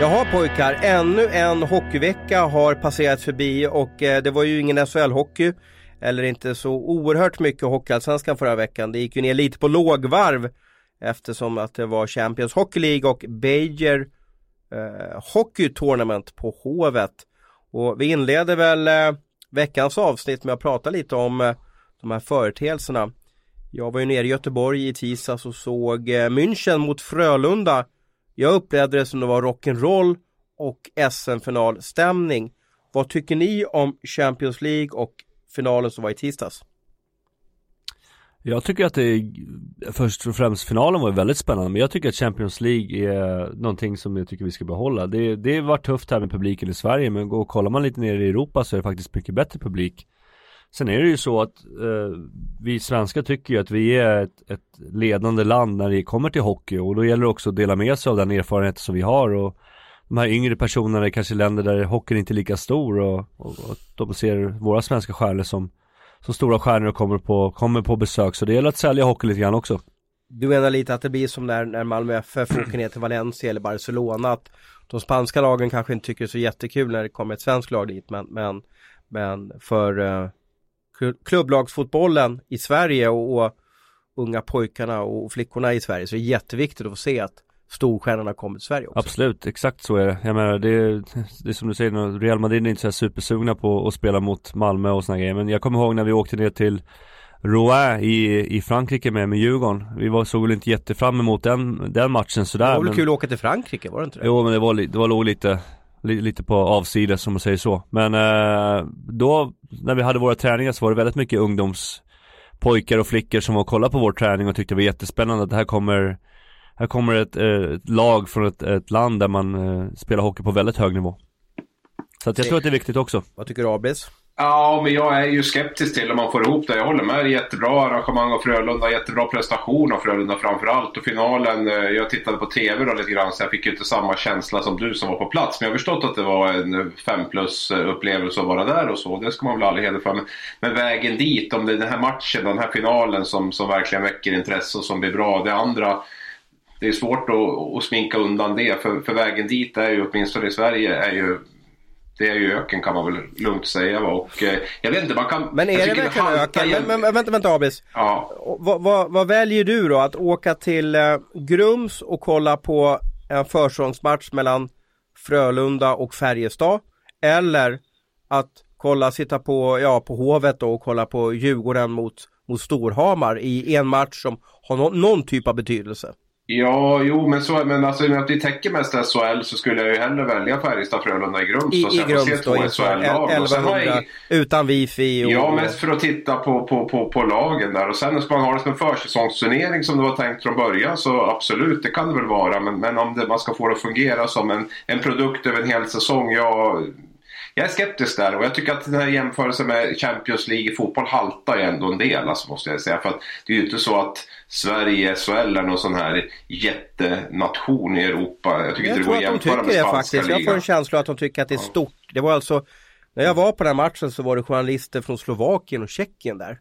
Jaha pojkar, ännu en hockeyvecka har passerat förbi och eh, det var ju ingen SHL-hockey eller inte så oerhört mycket Hockeyallsvenskan förra veckan. Det gick ju ner lite på lågvarv eftersom att det var Champions Hockey League och Beijer eh, Hockey Tournament på Hovet. Och vi inleder väl eh, veckans avsnitt med att prata lite om eh, de här företeelserna. Jag var ju nere i Göteborg i tisdags och såg eh, München mot Frölunda jag upplevde det som det var rock'n'roll och SM-finalstämning. Vad tycker ni om Champions League och finalen som var i tisdags? Jag tycker att det är, först och främst finalen var väldigt spännande men jag tycker att Champions League är någonting som jag tycker vi ska behålla. Det, det var tufft här med publiken i Sverige men går, kollar man lite ner i Europa så är det faktiskt mycket bättre publik. Sen är det ju så att eh, vi svenskar tycker ju att vi är ett, ett, ledande land när det kommer till hockey och då gäller det också att dela med sig av den erfarenhet som vi har och de här yngre personerna är kanske länder där hockeyn inte är lika stor och, och, och de ser våra svenska stjärnor som, som stora stjärnor och kommer på, kommer på besök så det gäller att sälja hockey lite grann också. Du menar lite att det blir som när, när Malmö FF åker ner till Valencia eller Barcelona att de spanska lagen kanske inte tycker det är så jättekul när det kommer ett svenskt lag dit men, men, men för eh klubblagsfotbollen i Sverige och, och unga pojkarna och flickorna i Sverige så är det jätteviktigt att få se att storstjärnorna kommer till Sverige också. Absolut, exakt så är det. Jag menar det är, det är som du säger, Real Madrid är inte så supersugna på att spela mot Malmö och sådana grejer. Men jag kommer ihåg när vi åkte ner till Rouen i, i Frankrike med, med Djurgården. Vi var, såg väl inte jättefram emot den, den matchen sådär. Det var väl men... kul att åka till Frankrike, var det inte det? Jo men det var, det var låg lite lite på avsides som man säger så. Men eh, då när vi hade våra träningar så var det väldigt mycket ungdomspojkar och flickor som var och kollade på vår träning och tyckte det var jättespännande att här kommer här kommer ett, eh, ett lag från ett, ett, land där man eh, spelar hockey på väldigt hög nivå. Så att jag tror att det är viktigt också. Vad tycker du Abis? Ja, men jag är ju skeptisk till om man får ihop det. Jag håller med. Jättebra arrangemang av Frölunda. Jättebra prestation av Frölunda framförallt. Och finalen, eh, jag tittade på TV då lite grann så jag fick ju inte samma känsla som du som var på plats. Men jag har förstått att det var en 5 plus eh, upplevelse att vara där och så. Det ska man väl aldrig heder för. Men, men, vägen dit, om det är den här matchen, den här finalen som, som verkligen väcker intresse och som blir bra. Det andra det är svårt att, att sminka undan det för, för vägen dit är ju åtminstone i Sverige är ju det är ju öken kan man väl lugnt säga. Och, eh, jag vet inte, man kan... Men är det verkligen öken? Men, men, vänta, vänta Abis. Ja. Vad, vad, vad, väljer du då? Att åka till eh, Grums och kolla på en försäsongsmatch mellan Frölunda och Färjestad? Eller att kolla, sitta på, ja, på Hovet och kolla på Djurgården mot, mot Storhamar i en match som har no någon typ av betydelse? Ja, jo, men, så, men alltså, i och med att vi täcker mest SHL så skulle jag ju hellre välja Färjestad-Frölunda i Grums. I, i Grums då. 1100 utan wifi. Och, ja, mest för att titta på, på, på, på lagen där. Och sen ska man ha det som en försäsongsturnering som det var tänkt från början så absolut, det kan det väl vara. Men, men om det, man ska få det att fungera som en, en produkt över en hel säsong, ja jag är skeptisk där och jag tycker att den här jämförelsen med Champions League i fotboll haltar ju ändå en del alltså, måste jag säga. För att det är ju inte så att Sverige, SHL är någon sån här jättenation i Europa. Jag tycker jag inte det går att jämföra med spanska faktiskt. Jag får en känsla att de tycker att det är stort. Det var alltså, när jag var på den här matchen så var det journalister från Slovakien och Tjeckien där.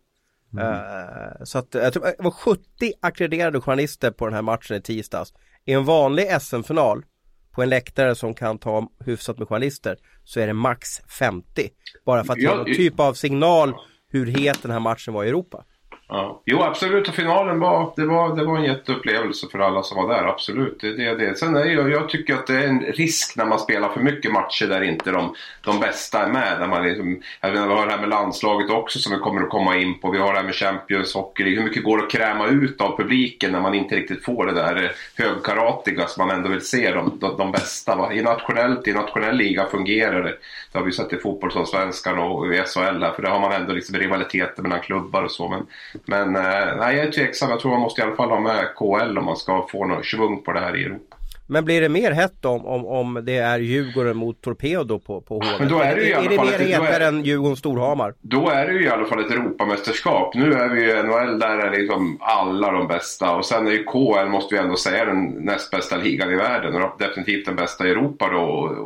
Mm. Uh, så att jag tror det var 70 ackrediterade journalister på den här matchen i tisdags. I en vanlig SM-final på en läktare som kan ta hyfsat med journalister så är det max 50. Bara för att ge någon typ av signal hur het den här matchen var i Europa. Ja. Jo absolut och finalen var, det var, det var en jätteupplevelse för alla som var där, absolut. Det, det, det. Sen är jag, jag tycker att det är en risk när man spelar för mycket matcher där inte de, de bästa är med. Där man liksom, jag vet, vi har det här med landslaget också som vi kommer att komma in på. Vi har det här med Champions Hockey. Hur mycket går det att kräma ut av publiken när man inte riktigt får det där högkaratiga som man ändå vill se de, de, de bästa. Va? I, nationellt, I nationell liga fungerar det. Det har vi sett i fotbollsallsvenskan och i SHL här, för där har man ändå liksom rivaliteter mellan klubbar och så. Men men eh, nej, jag är tveksam. Jag tror man måste i alla fall ha med KL om man ska få någon svung på det här i Europa. Men blir det mer hett om, om, om det är Djurgården mot Torpedo på, på Hovet? Men då är det, ju i alla är det mer hetare än Djurgården-Storhamar? Då är det ju i alla fall ett Europamästerskap. Nu är vi ju NHL, där är liksom alla de bästa. Och sen är ju KL, måste vi ändå säga, den näst bästa ligan i världen. Och definitivt den bästa i Europa då.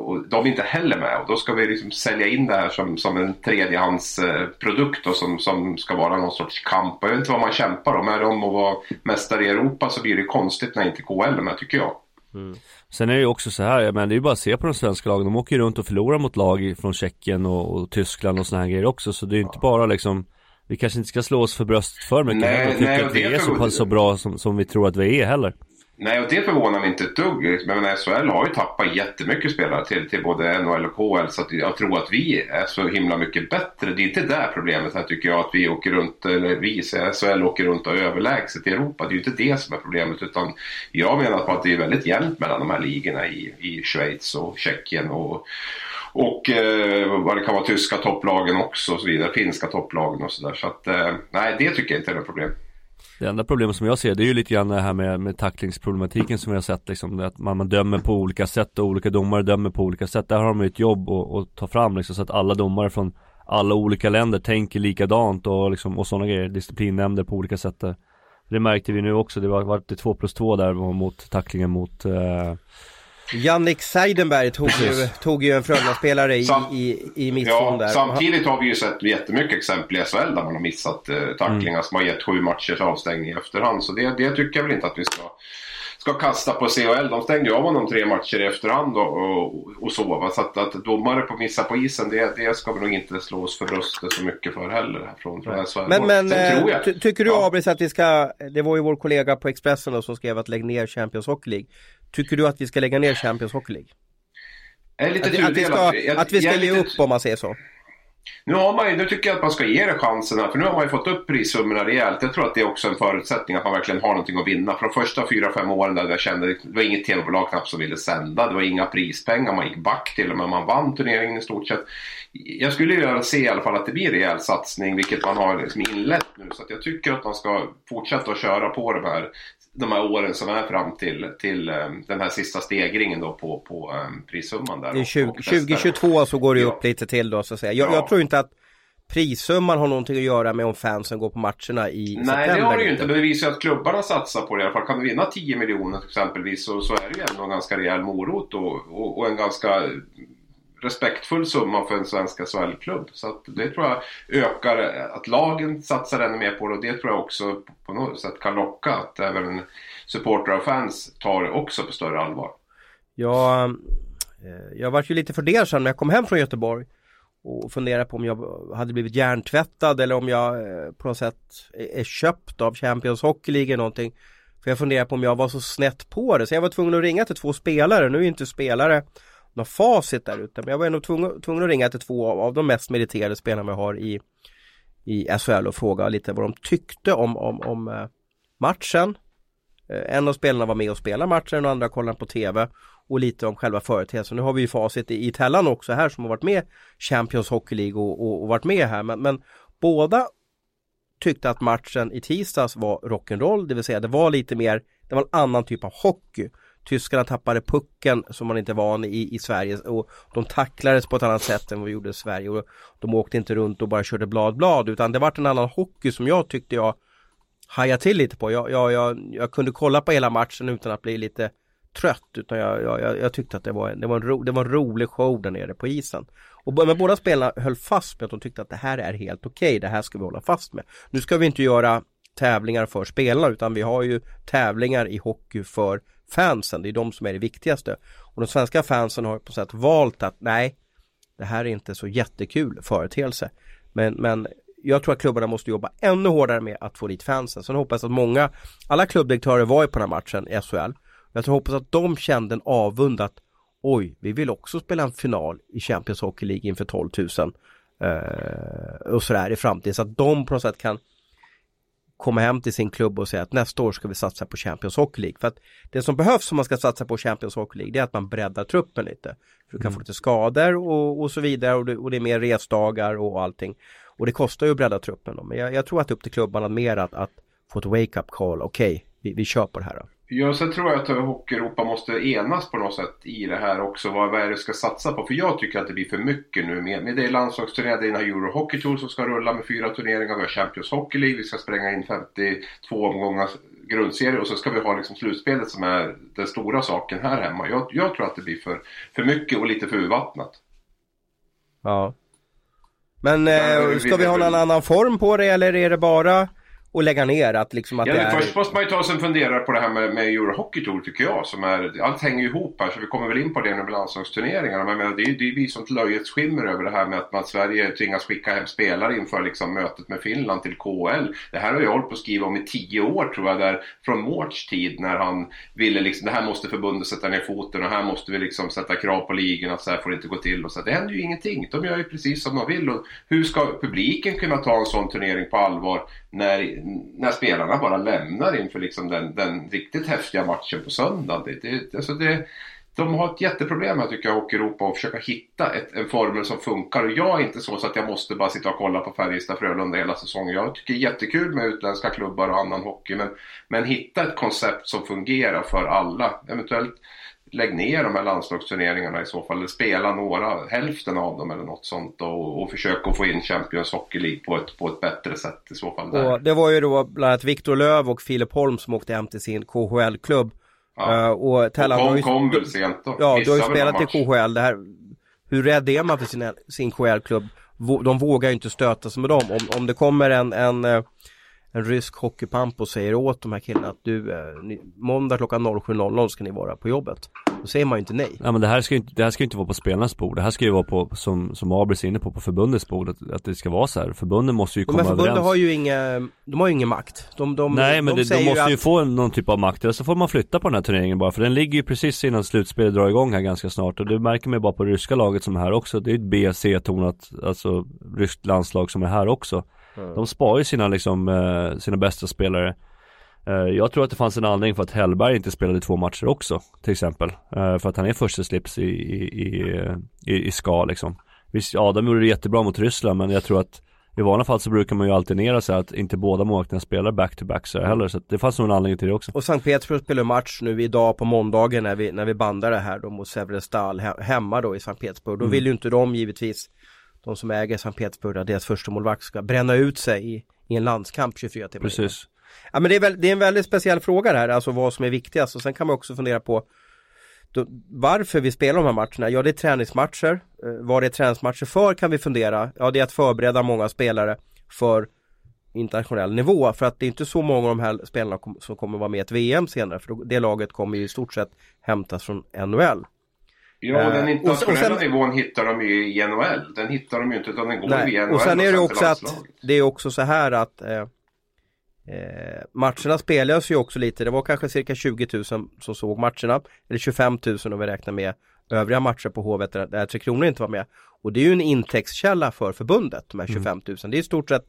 Och de är inte heller med. Och då ska vi liksom sälja in det här som, som en tredjehandsprodukt då, som, som ska vara någon sorts kamp. Jag vet inte vad man kämpar om. Är om att vara mästare i Europa så blir det konstigt när inte KL är med, tycker jag. Mm. Sen är det ju också så här, men det är ju bara att se på de svenska lagen, de åker ju runt och förlorar mot lag från Tjeckien och, och Tyskland och såna här grejer också, så det är ju inte bara liksom vi kanske inte ska slå oss för bröstet för mycket nej, och tycka nej, att vi är så pass så bra som, som vi tror att vi är heller. Nej, och det förvånar mig inte ett dugg. Men SHL har ju tappat jättemycket spelare till, till både NHL och KHL. Så att jag tror att vi är så himla mycket bättre. Det är inte där problemet här tycker jag. Att vi åker runt, eller vi, SHL åker runt och överlägset i Europa. Det är ju inte det som är problemet. Utan jag menar på att det är väldigt jämnt mellan de här ligorna i, i Schweiz och Tjeckien och och eh, vad det kan vara tyska topplagen också och så vidare. Finska topplagen och sådär. Så att eh, nej, det tycker jag inte är något problem. Det enda problemet som jag ser det är ju lite grann det här med, med tacklingsproblematiken som vi har sett liksom. Att man, man dömer på olika sätt och olika domare dömer på olika sätt. Där har de ju ett jobb att ta fram liksom, så att alla domare från alla olika länder tänker likadant och, liksom, och sådana grejer. Disciplinnämnder på olika sätt. Det märkte vi nu också. Det var, var det 2 plus 2 där mot tacklingen mot eh, Jannik Seidenberg tog ju, tog ju en Frölunda-spelare i, Sam, i, i mittzon ja, där. Samtidigt har vi ju sett jättemycket exempel i SHL där man har missat eh, tacklingar mm. som har gett sju matchers avstängning i efterhand. Så det, det tycker jag väl inte att vi ska ska kasta på CHL. De stängde ju av honom tre matcher i efterhand och, och, och så. Va? Så att, att domare på missa på isen, det, det ska vi nog inte slå oss för bröstet så mycket för heller. Från, från SHL. Men, men äh, ty tycker du ja. Abris att vi ska, det var ju vår kollega på Expressen då, som skrev att lägga ner Champions Hockey League. Tycker du att vi ska lägga ner Champions Hockey League? Att, att vi ska, att vi ska ge upp om man säger så. Nu, har man, nu tycker jag att man ska ge det chansen här, för nu har man ju fått upp prissummorna rejält. Jag tror att det är också en förutsättning att man verkligen har någonting att vinna. För de första fyra fem åren där jag kände det var inget tv-bolag knappt som ville sända. Det var inga prispengar, man gick back till och med. Man vann turneringen i stort sett. Jag skulle vilja se i alla fall att det blir en rejäl satsning, vilket man har liksom inlett nu. Så jag tycker att man ska fortsätta att köra på de här de här åren som är fram till, till um, den här sista stegringen då på, på um, prissumman där. Det är 20, 2022 så går det ja. upp lite till då så att säga. Jag, ja. jag, tror inte att prissumman har någonting att göra med om fansen går på matcherna i Nej, september. Nej det har det ju inte. Men det visar ju att klubbarna satsar på det i alla fall. Kan du vinna 10 miljoner exempelvis så, så är det ju ändå en ganska rejäl morot och, och, och en ganska respektfull summa för en svensk SHL-klubb. Så att det tror jag ökar, att lagen satsar ännu mer på det och det tror jag också på något sätt kan locka att även supportrar och fans tar det också på större allvar. Ja, eh, jag var ju lite fundersam när jag kom hem från Göteborg och funderade på om jag hade blivit hjärntvättad eller om jag eh, på något sätt är köpt av Champions Hockey League eller någonting. För jag funderade på om jag var så snett på det så jag var tvungen att ringa till två spelare. Nu är inte spelare något facit där ute. Men jag var ändå tvungen, tvungen att ringa till två av, av de mest meriterade spelarna vi har i, i SHL och fråga lite vad de tyckte om, om, om eh, matchen. Eh, en av spelarna var med och spelade matchen och andra kollade på TV och lite om själva företeelsen. Nu har vi ju facit i, i Tellan också här som har varit med Champions Hockey League och, och, och varit med här men, men båda tyckte att matchen i tisdags var rock'n'roll, det vill säga det var lite mer, det var en annan typ av hockey. Tyskarna tappade pucken som man inte är van i i Sverige och de tacklades på ett annat sätt än vad vi gjorde i Sverige och de åkte inte runt och bara körde blad blad utan det var en annan hockey som jag tyckte jag hajade till lite på. Jag, jag, jag, jag kunde kolla på hela matchen utan att bli lite trött utan jag, jag, jag tyckte att det var, det, var en ro, det var en rolig show där nere på isen. Och men båda spelarna höll fast med att de tyckte att det här är helt okej, okay, det här ska vi hålla fast med. Nu ska vi inte göra tävlingar för spelarna utan vi har ju tävlingar i hockey för fansen, det är de som är det viktigaste. Och de svenska fansen har på sätt valt att nej, det här är inte så jättekul företeelse. Men, men jag tror att klubbarna måste jobba ännu hårdare med att få dit fansen. Sen hoppas jag att många, alla klubbdirektörer var ju på den här matchen i SHL. Jag tror hoppas att de kände en avund att oj, vi vill också spela en final i Champions Hockey League inför 12 000 eh, och sådär i framtiden så att de på något sätt kan komma hem till sin klubb och säga att nästa år ska vi satsa på Champions Hockey League. För att det som behövs om man ska satsa på Champions Hockey League det är att man breddar truppen lite. För du kan mm. få lite skador och, och så vidare och det, och det, är mer resdagar och allting. Och det kostar ju att bredda truppen. Då. Men jag, jag, tror att det är upp till klubbarna mer att, att få ett wake-up call. Okej, okay, vi, vi kör på det här. Då. Ja, sen tror jag att Hockey-Europa måste enas på något sätt i det här också. Vad, vad är det ska satsa på? För jag tycker att det blir för mycket nu med, med det landslagsturneringar, det är den här Euro Hockey Tour som ska rulla med fyra turneringar. Vi har Champions Hockey League, vi ska spränga in 52 omgångar grundserie och så ska vi ha liksom slutspelet som är den stora saken här hemma. Jag, jag tror att det blir för, för mycket och lite för urvattnat. Ja. Men eh, ska vi ha någon annan form på det eller är det bara och lägga ner att liksom att ja, det är... Först måste man ju ta sig en funderare på det här med, med Eurohockey Tour tycker jag. Som är, allt hänger ju ihop här så vi kommer väl in på det nu med landslagsturneringarna. Men menar, det, är, det är ju som ett löjets skimmer över det här med att, att Sverige tvingas skicka hem spelare inför liksom, mötet med Finland till KL. Det här har jag hållit på att skriva om i tio år tror jag. Där, från Mårts tid när han ville liksom, det här måste förbundet sätta ner foten och här måste vi liksom sätta krav på ligorna att så här får det inte gå till. Och så. Det händer ju ingenting. De gör ju precis som de vill. Och hur ska publiken kunna ta en sån turnering på allvar när, när spelarna bara lämnar inför liksom den, den riktigt häftiga matchen på söndag. Det, det, alltså det, de har ett jätteproblem här tycker jag, Hockey-Europa och försöka hitta ett, en formel som funkar. Och jag är inte så, så att jag måste bara sitta och kolla på Färjestad-Frölunda hela säsongen. Jag tycker det är jättekul med utländska klubbar och annan hockey. Men, men hitta ett koncept som fungerar för alla. Eventuellt lägg ner de här landslagsturneringarna i så fall. Eller spela några, hälften av dem eller något sånt. Och, och försök att få in Champions Hockey League på ett, på ett bättre sätt i så fall. Där. Och det var ju då bland annat Viktor Löv och Filip Holm som åkte hem till sin KHL-klubb. Ja. Uh, och Tellan och kom, ju, kom väl sent då. Ja, du har ju spelat i. KHL. Det här, hur rädd är man för sin, sin KHL-klubb? De vågar ju inte stöta sig med dem. Om, om det kommer en, en, eh, en rysk hockeypamp och säger åt de här killarna att du, eh, ni, måndag klockan 07.00 ska ni vara på jobbet. Då säger man ju inte nej. Ja men det här ska ju inte, det här ska ju inte vara på spelarnas bord. Det här ska ju vara på, som, som Abris är inne på, på förbundets bord. Att, att det ska vara så här. Förbunden måste ju komma här förbunden överens. har ju inga, de har ju ingen makt. De, de, Nej men de det, de måste ju att, få någon typ av makt, eller så får man flytta på den här turneringen bara för den ligger ju precis innan slutspelet drar igång här ganska snart och det märker man ju bara på det ryska laget som är här också, det är ett B-C-tonat, alltså ryskt landslag som är här också Mm. De sparar ju sina liksom, eh, sina bästa spelare Eh, Jag tror att det fanns en anledning för att Hellberg inte spelade två matcher också, till exempel Eh, För att han är första slips i, i, i, i, i ska liksom Visst, Adam gjorde det jättebra mot Ryssland men jag tror att i vanliga fall så brukar man ju alternera sig att inte båda målvakterna spelar back-to-back så heller så det fanns nog en anledning till det också och Sankt Petersburg spelar match nu idag på måndagen när vi, när vi bandar det här då mot Severestal he, hemma då i Sankt Petersburg. Då Mm. vill ju inte de givetvis, de som äger Sankt Petersburg, deras första målvakt ska bränna ut sig i, i en landskamp 24 timmar. Precis Ja men det är, väl, det är en väldigt speciell fråga det här, alltså vad som är viktigast och sen kan man också fundera på då, varför vi spelar de här matcherna. Ja det är träningsmatcher. Eh, vad det är träningsmatcher för kan vi fundera. Ja det är att förbereda många spelare för internationell nivå för att det är inte så många av de här spelarna som kommer vara med i ett VM senare för det laget kommer ju i stort sett hämtas från NHL. Ja, Eh, den och- internationella och sen- nivån hittar de ju i NHL. Den hittar de ju inte utan den går via Nej. NHL Och sen är det också att det är också så här att eh, eh, matcherna spelas ju också lite. Det var kanske cirka 20 000 som såg matcherna. Eller 25 000 om vi räknar med övriga matcher på Hovet där, Tre Kronor inte var med. Och det är ju en intäktskälla för förbundet, de här 25 000. Det är i stort sett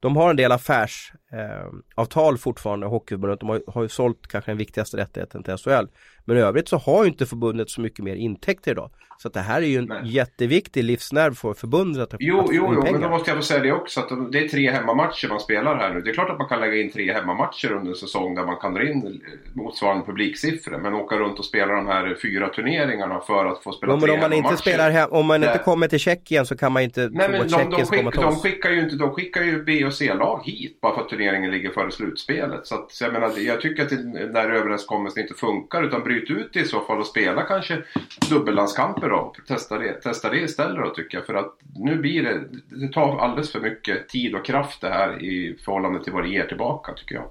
de har en del affärsavtal eh, fortfarande, Hockeyförbundet. De har, har ju sålt kanske den viktigaste rättigheten till SHL. Men i övrigt så har ju inte förbundet så mycket mer intäkter idag. Så att det här är ju en Nej. jätteviktig livsnerv för förbundet att, Jo, att jo, jo, men då måste jag få säga det också att de- det är tre hemmamatcher man spelar här nu. Det är klart att man kan lägga in tre hemmamatcher under en säsong där man kan dra in motsvarande publiksiffror. Men åka runt och spela de här fyra turneringarna för att få spela Ja, men tre om man inte spelar hem, om man inte Där- kommer till Tjeckien så kan man inte Nej men de, de, skick, de, skickar ju inte, de skickar ju B och C-lag hit bara för att turneringen ligger före slutspelet. Så, att, jag menar, jag tycker att den där överenskommelsen inte funkar utan bryt ut det i så fall och spela kanske dubbellandskamper då. Testa det, testa det istället då tycker jag. För att nu blir det, det tar alldeles för mycket tid och kraft det här i förhållande till vad det ger tillbaka tycker jag.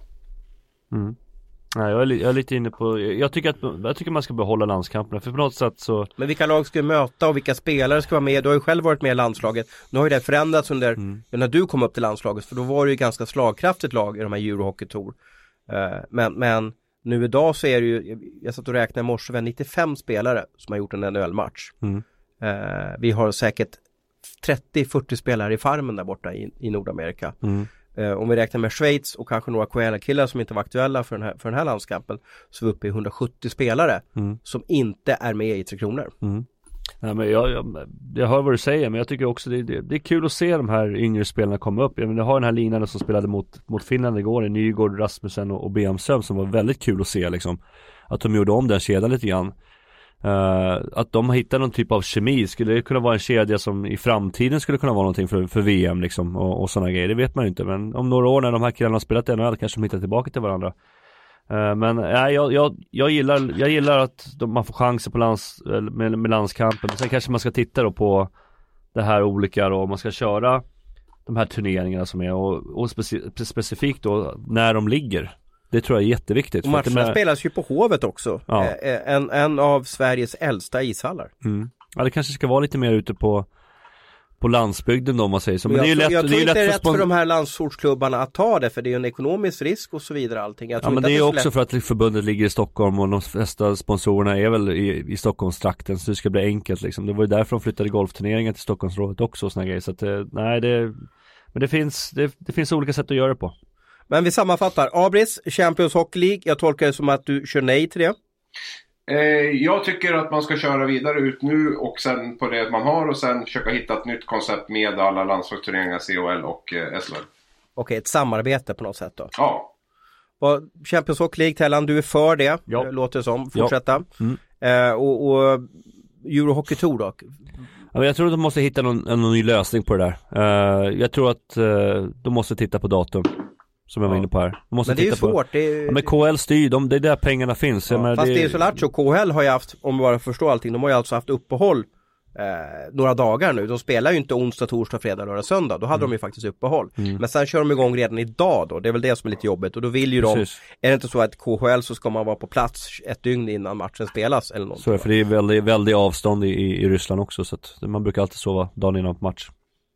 mm. Nej, jag, är, jag är lite inne på, jag tycker att jag tycker man ska behålla landskamperna för på något sätt så Men vilka lag ska vi möta och vilka spelare ska vara med? Du har ju själv varit med i landslaget. Nu har ju det förändrats under, Mm. när du kom upp till landslaget för då var det ju ganska slagkraftigt lag i de här Eurohockey Tour. Eh, men, men nu idag så är det ju, jag satt och räknade i morse, vi har 95 spelare som har gjort en NHL-match. Mm. Eh, vi har säkert 30-40 spelare i farmen där borta i, i Nordamerika. mm. Eh, om vi räknar med Schweiz och kanske några KHL-killar som inte var aktuella för den här, för den här landskampen så är vi uppe i 170 spelare Mm. som inte är med i Tre Kronor. Mm. Nej, men jag, jag, jag hör vad du säger men jag tycker också det, det, det är kul att se de här yngre spelarna komma upp. Jag, menar, jag har den här linan som spelade mot, mot Finland igår, i Nygård, Rasmussen och, och Bemström som var väldigt kul att se liksom. Att de gjorde om den kedjan lite grann. Uh, att de hittar någon typ av kemi, skulle det kunna vara en kedja som i framtiden skulle kunna vara någonting för, för VM liksom och, och sådana grejer, det vet man ju inte men om några år när de här killarna har spelat NHL kanske de hittar tillbaka till varandra. Eh, Men nej, jag, jag, jag, gillar, jag gillar att de, man får chanser på lands, med, med landskampen. Men sen kanske man ska titta då på det här olika då, om man ska köra de här turneringarna som är och, och speci specifikt då när de ligger. Det tror jag är jätteviktigt. Och matcherna med... spelas ju på Hovet också. Ja. En, en av Sveriges äldsta ishallar. Mm. Ja det kanske ska vara lite mer ute på på landsbygden då om man säger så. Men jag, det är ju lätt, jag tror inte det är rätt för, de här landsortsklubbarna att ta det för det är ju en ekonomisk risk och så vidare allting. ja men det är, är också lätt... för att förbundet ligger i Stockholm och de flesta sponsorerna är väl i, i Stockholmstrakten så det ska bli enkelt liksom. Det var ju därför de flyttade golfturneringen till Stockholmsrådet också och såna grejer. Så att eh, nej det Men det finns, det, det finns olika sätt att göra det på. Men vi sammanfattar. Abris, Champions Hockey League. Jag tolkar det som att du kör nej till det. Eh, jag tycker att man ska köra vidare ut nu och sen på det man har och sen försöka hitta ett nytt koncept med alla landslagsturneringar, CHL och eh, SHL. Okej, ett samarbete på något sätt då? Ja. Champions Hockey League, Tellan, du är för det, ja. låter det som. Fortsätta. Ja. Mm. Eh, och, och Eurohockey Tour? Ja, jag tror att de måste hitta någon, någon ny lösning på det där. Uh, jag tror att uh, de måste titta på datum. Som jag var inne på här. Måste men det är ju svårt. Det är... Ja, men KL styr, de, det är där pengarna finns. Ja, men fast det är så lattjo, KHL har ju haft, om vi bara förstår allting, de har ju alltså haft uppehåll eh, några dagar nu. De spelar ju inte onsdag, torsdag, fredag, lördag, söndag. Då hade mm. de ju faktiskt uppehåll. Mm. Men sen kör de igång redan idag då. Det är väl det som är lite jobbigt. Och då vill ju Precis. de, är det inte så att KHL så ska man vara på plats ett dygn innan matchen spelas eller något. Så är för det är väldigt, väldigt avstånd i, i, Ryssland också. Så att man brukar alltid sova dagen innan på match.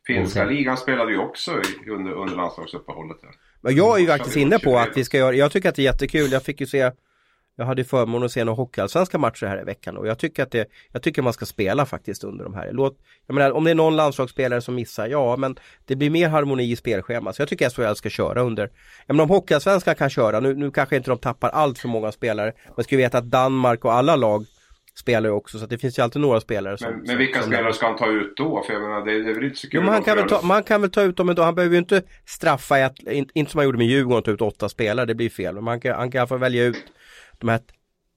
Finska ligan spelade ju också under, under landslagsuppehållet. Här. Men jag är ju faktiskt inne på att vi ska göra, jag tycker att det är jättekul, jag fick ju se jag hade förmånen att se några hockeyallsvenska matcher här i veckan och jag tycker att det, jag tycker man ska spela faktiskt under de här. Låt, jag menar om det är någon landslagsspelare som missar, ja men det blir mer harmoni i spelschemat. Så jag tycker SHL ska köra under, jag menar om hockeyallsvenskan kan köra, nu, nu kanske inte de tappar allt för många spelare, men ska veta att Danmark och alla lag spelar ju också så det finns ju alltid några spelare som Men, men vilka som, spelare ska han ta ut då? För jag menar det, det är väl inte så kul jo, man, kan väl ta, man kan väl ta ut dem men då, han behöver ju inte straffa, ett, inte som han gjorde med Djurgården, ta ut åtta spelare, det blir fel. Men man kan, han kan få välja ut de här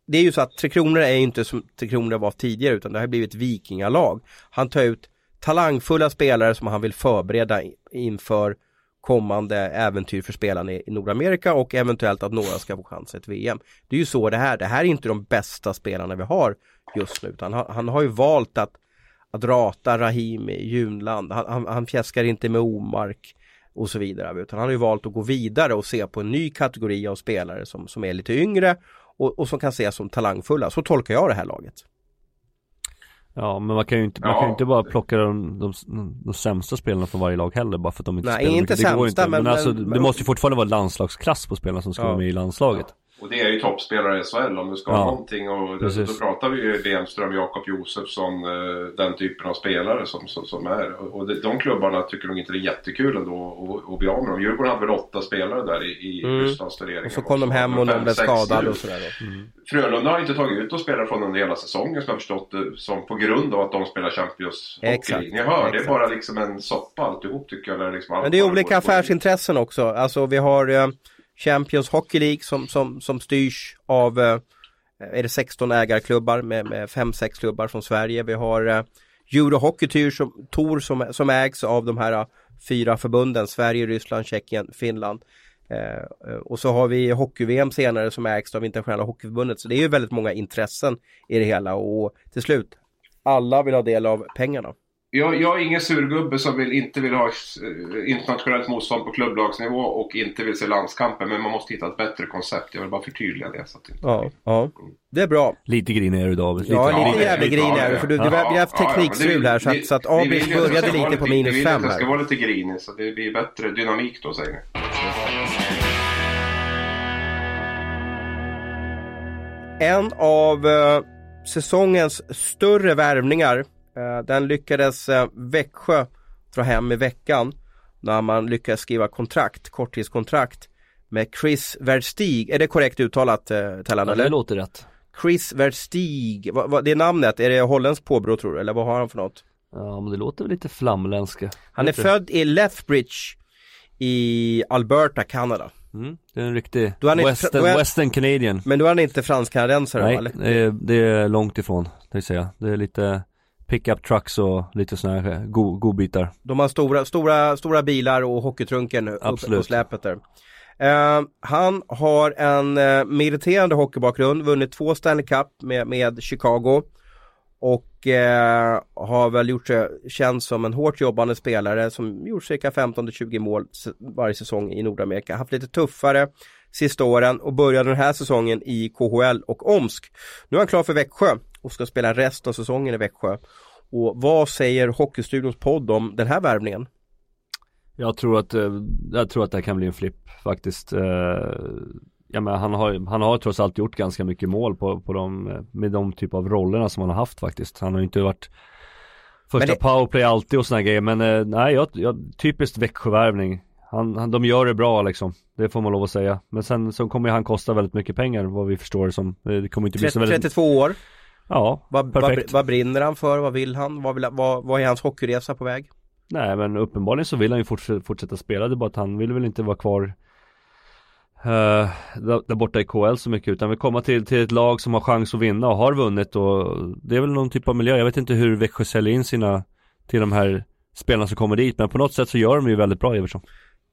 det är ju så att Tre Kronor är inte som Tre Kronor var tidigare utan det har blivit vikingalag. Han tar ut talangfulla spelare som han vill förbereda inför kommande äventyr för spelarna i Nordamerika och eventuellt att några ska få chans ett VM. Det är ju så det här, det här är inte de bästa spelarna vi har just nu utan han, han har ju valt att, att rata Rahimi, Junland, han, han, han fjäskar inte med Omark och så vidare utan han har ju valt att gå vidare och se på en ny kategori av spelare som, som är lite yngre och, och som kan ses som talangfulla. Så tolkar jag det här laget. Ja men man kan ju inte, man kan ju inte bara plocka de, de, de, sämsta spelarna från varje lag heller bara för att de inte Nej, spelar inte sämsta inte. men, men, alltså, men, det måste ju fortfarande vara landslagsklass på spelarna som ska ja. vara med i landslaget. Ja. Och det är ju toppspelare i SHL om du ska ja. ha någonting och det, då pratar vi ju Bemström, Jakob Josefsson, eh, den typen av spelare som, som, som är. Och de, de klubbarna tycker nog inte det är jättekul ändå att bli av med dem. Djurgården hade väl åtta spelare där i, i mm. Rysslands turnering. Och så kom de hem och någon blev skadad och sådär mm. Frölunda har inte tagit ut och spelare från under hela säsongen som jag förstått det som på grund av att de spelar Champions Hockey. Ni hör, exakt. det är bara liksom en soppa alltihop tycker jag. liksom Men det är olika affärsintressen också. Alltså vi har eh, Champions Hockey League som, som, som styrs av eh, är det 16 ägarklubbar med, med 5-6 klubbar från Sverige. Vi har eh, Euro Hockey Tour som, Tour som, som ägs av de här eh, fyra förbunden, Sverige, Ryssland, Tjeckien, Finland. Eh, och så har vi Hockey-VM senare som ägs av Internationella Hockeyförbundet. Så det är ju väldigt många intressen i det hela och till slut, alla vill ha del av pengarna. Jag, jag är ingen surgubbe som vill, inte vill ha eh, internationellt motstånd på klubblagsnivå och inte vill se landskamper. Men man måste hitta ett bättre koncept. Jag vill bara förtydliga det. Så att inte ja, ja, det är bra. Lite grinig är du David. Lite ja, lite jävligt grinig är du. För du, du, vi har haft teknikstrul här så att, så att Abis började lite på minus fem här. Jag ska vara lite grinig så det blir bättre dynamik då säger ni. En av uh, säsongens större värvningar Eh, den lyckades eh, Växjö dra hem i veckan när man lyckades skriva kontrakt, korttidskontrakt med Chris Verstig. Är det korrekt uttalat eh, Tellan? Ja, det låter rätt. Chris Verstig, vad, vad, det namnet, är det holländskt påbrå tror du? Eller vad har han för något? Ja men det låter väl lite flamländska. Han är född i Lethbridge i Alberta, Kanada. Mm, det är en riktig western, är, western Canadian. Men då är han inte fransk-kanadensare Nej, eller? Det är, det är långt ifrån, det vill säga. Det är lite pickup trucks och lite sådana här go godbitar. De har stora, stora, stora bilar och hockeytrunken Absolut. upp på släpet där. Uh, han har en uh, meriterande hockeybakgrund, vunnit två Stanley Cup med, med Chicago. och eh, har väl gjort sig känd som en hårt jobbande spelare som gjort cirka 15-20 mål varje säsong i Nordamerika. Haft lite tuffare sista åren och började den här säsongen i KHL och Omsk. Nu är han klar för Växjö och ska spela resten av säsongen i Växjö. Och vad säger Hockeystudions podd om den här värvningen? Jag tror att, eh, jag tror att det här kan bli en flipp faktiskt. Eh, ja, men han, har, han har trots allt gjort ganska mycket mål på, på de, med de typ av rollerna som han har haft faktiskt. Han har ju inte varit första det... powerplay alltid och sådana grejer men eh, nej, jag, jag, typiskt Växjövärvning. Han, han, de gör det bra liksom. Det får man lov att säga. Men sen så kommer han kosta väldigt mycket pengar vad vi förstår det som. Det kommer inte bli 30, så väldigt... 32 år. Ja, vad, perfekt. Vad, vad brinner han för? Vad vill han? Vad, vill, vad, vad är hans hockeyresa på väg? Nej men uppenbarligen så vill han ju fortsätta, fortsätta spela. Det är bara att han vill väl inte vara kvar uh, där, borta i KL så mycket utan vill komma till, till ett lag som har chans att vinna och har vunnit och det är väl någon typ av miljö. Jag vet inte hur Växjö säljer in sina till de här spelarna som kommer dit men på något sätt så gör de ju väldigt bra Evertsson.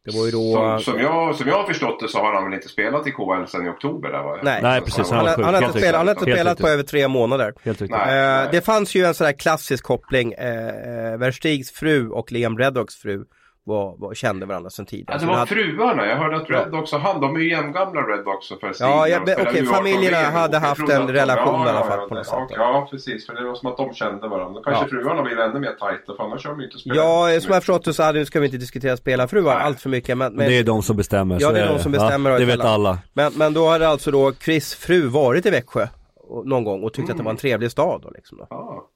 Det var ju då... Som, som, jag, som jag har förstått det så har han väl inte spelat i KHL sedan i oktober? Där, va? Nej. Nej, precis. Han, han, han, har inte spelat, han har inte spelat på över tre månader. Helt riktigt. Nej, eh, Det fanns ju en sån här klassisk koppling. Eh, Verstigs fru och Liam Reddocks fru var, var, kände varandra sedan tidigare. Ja, det var hade... fruarna. Jag hörde att Red Dogs och han, de är ju jämngamla Red Dogs och. Ja, ja okej, okay, familjerna hade haft en relation ja, i alla fall ja, på något ja, sätt. Ja, precis. För det var som att de kände varandra. Kanske ja. fruarna blev ännu mer tajta, för annars har de inte spelat. Ja, som jag förstått det så hade, ska vi inte diskutera spelarfruar allt för mycket. Men, men, det är de som bestämmer. Ja, det är de som bestämmer. det vet alla. Men, men då hade alltså då Chris fru varit i Växjö någon gång och tyckte mm. att det var en trevlig stad då liksom. Då. Ja.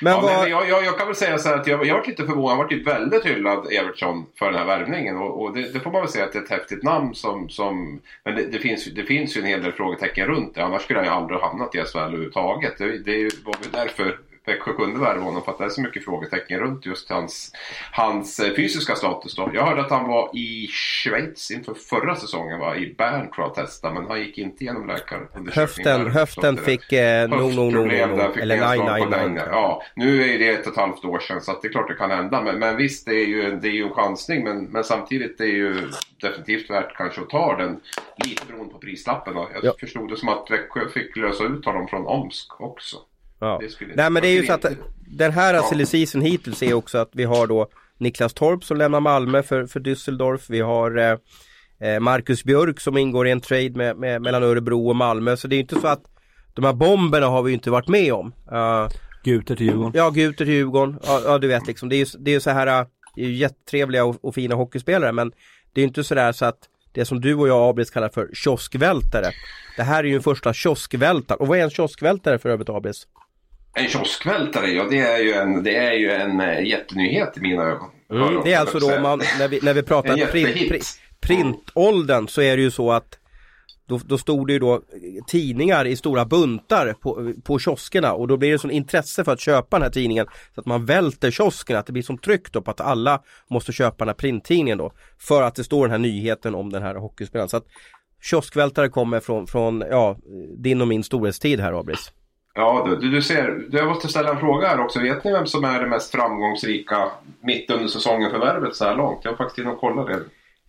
Men, ja, vad... men jag, jag, jag, kan väl säga så här att jag, jag varit lite förvånad. Jag varit ju väldigt hyllad Evertsson för den här värvningen. Och, och det, det, får man väl säga att det är ett häftigt namn som... som men det, det, finns, det finns ju en hel del frågetecken runt det. Annars skulle han ju aldrig ha hamnat i SHL överhuvudtaget. Det, det var väl därför Växjö kunde värva honom för att det är så mycket frågetecken runt just hans, hans eh, fysiska status. Då. Jag hörde att han var i Schweiz inför förra säsongen, var i Bern tror jag testade, men han gick inte igenom läkarundersökningen. Höften, höften fick eh, no, no, no, no, eller nej, nej, nej. Ja, nu är det ett och ett halvt år sedan så att det är klart det kan hända. Men, men visst, det är ju, det är ju en chansning men, men samtidigt det är ju definitivt värt kanske att ta den lite beroende på prislappen. Jag ja. förstod det som att Växjö fick lösa ut honom från Omsk också. Ja. Nej men det är ju så att den här silly season hittills är också att vi har då Niklas Torp som lämnar Malmö för, för Düsseldorf. Vi har eh, eh, Marcus Björk som ingår i en trade med, med, mellan Örebro och Malmö. Så det är inte så att de här bomberna har vi inte varit med om. Uh, Guter till Djurgården. Ja, Guter till Djurgården. Ja, ja du vet liksom. Det är ju det är så här, eh, det är ju jättetrevliga och, och fina hockeyspelare men det är inte sådär så att det som du och jag Abris kallar för kioskvältare. Det här är ju en första kioskvältare. Och vad är en kioskvältare för övrigt Abris? En kioskvältare, ja det är ju en, det är ju en äh, jättenyhet i mina ögon. Mm, det är alltså då man, när vi, när vi pratar print, print, printåldern så är det ju så att då, då stod det ju då tidningar i stora buntar på, på kioskerna och då blir det sån intresse för att köpa den här tidningen så att man välter kiosken, att det blir som tryck då på att alla måste köpa den här printtidningen då för att det står den här nyheten om den här hockeyspelaren. Så att kioskvältare kommer från, från ja, din och min storhetstid här Abris. Ja, du, du ser. Jag måste ställa en fråga här också. Vet ni vem som är det mest framgångsrika mitt under säsongen för värvet så här långt? Jag har faktiskt inte och kollat det.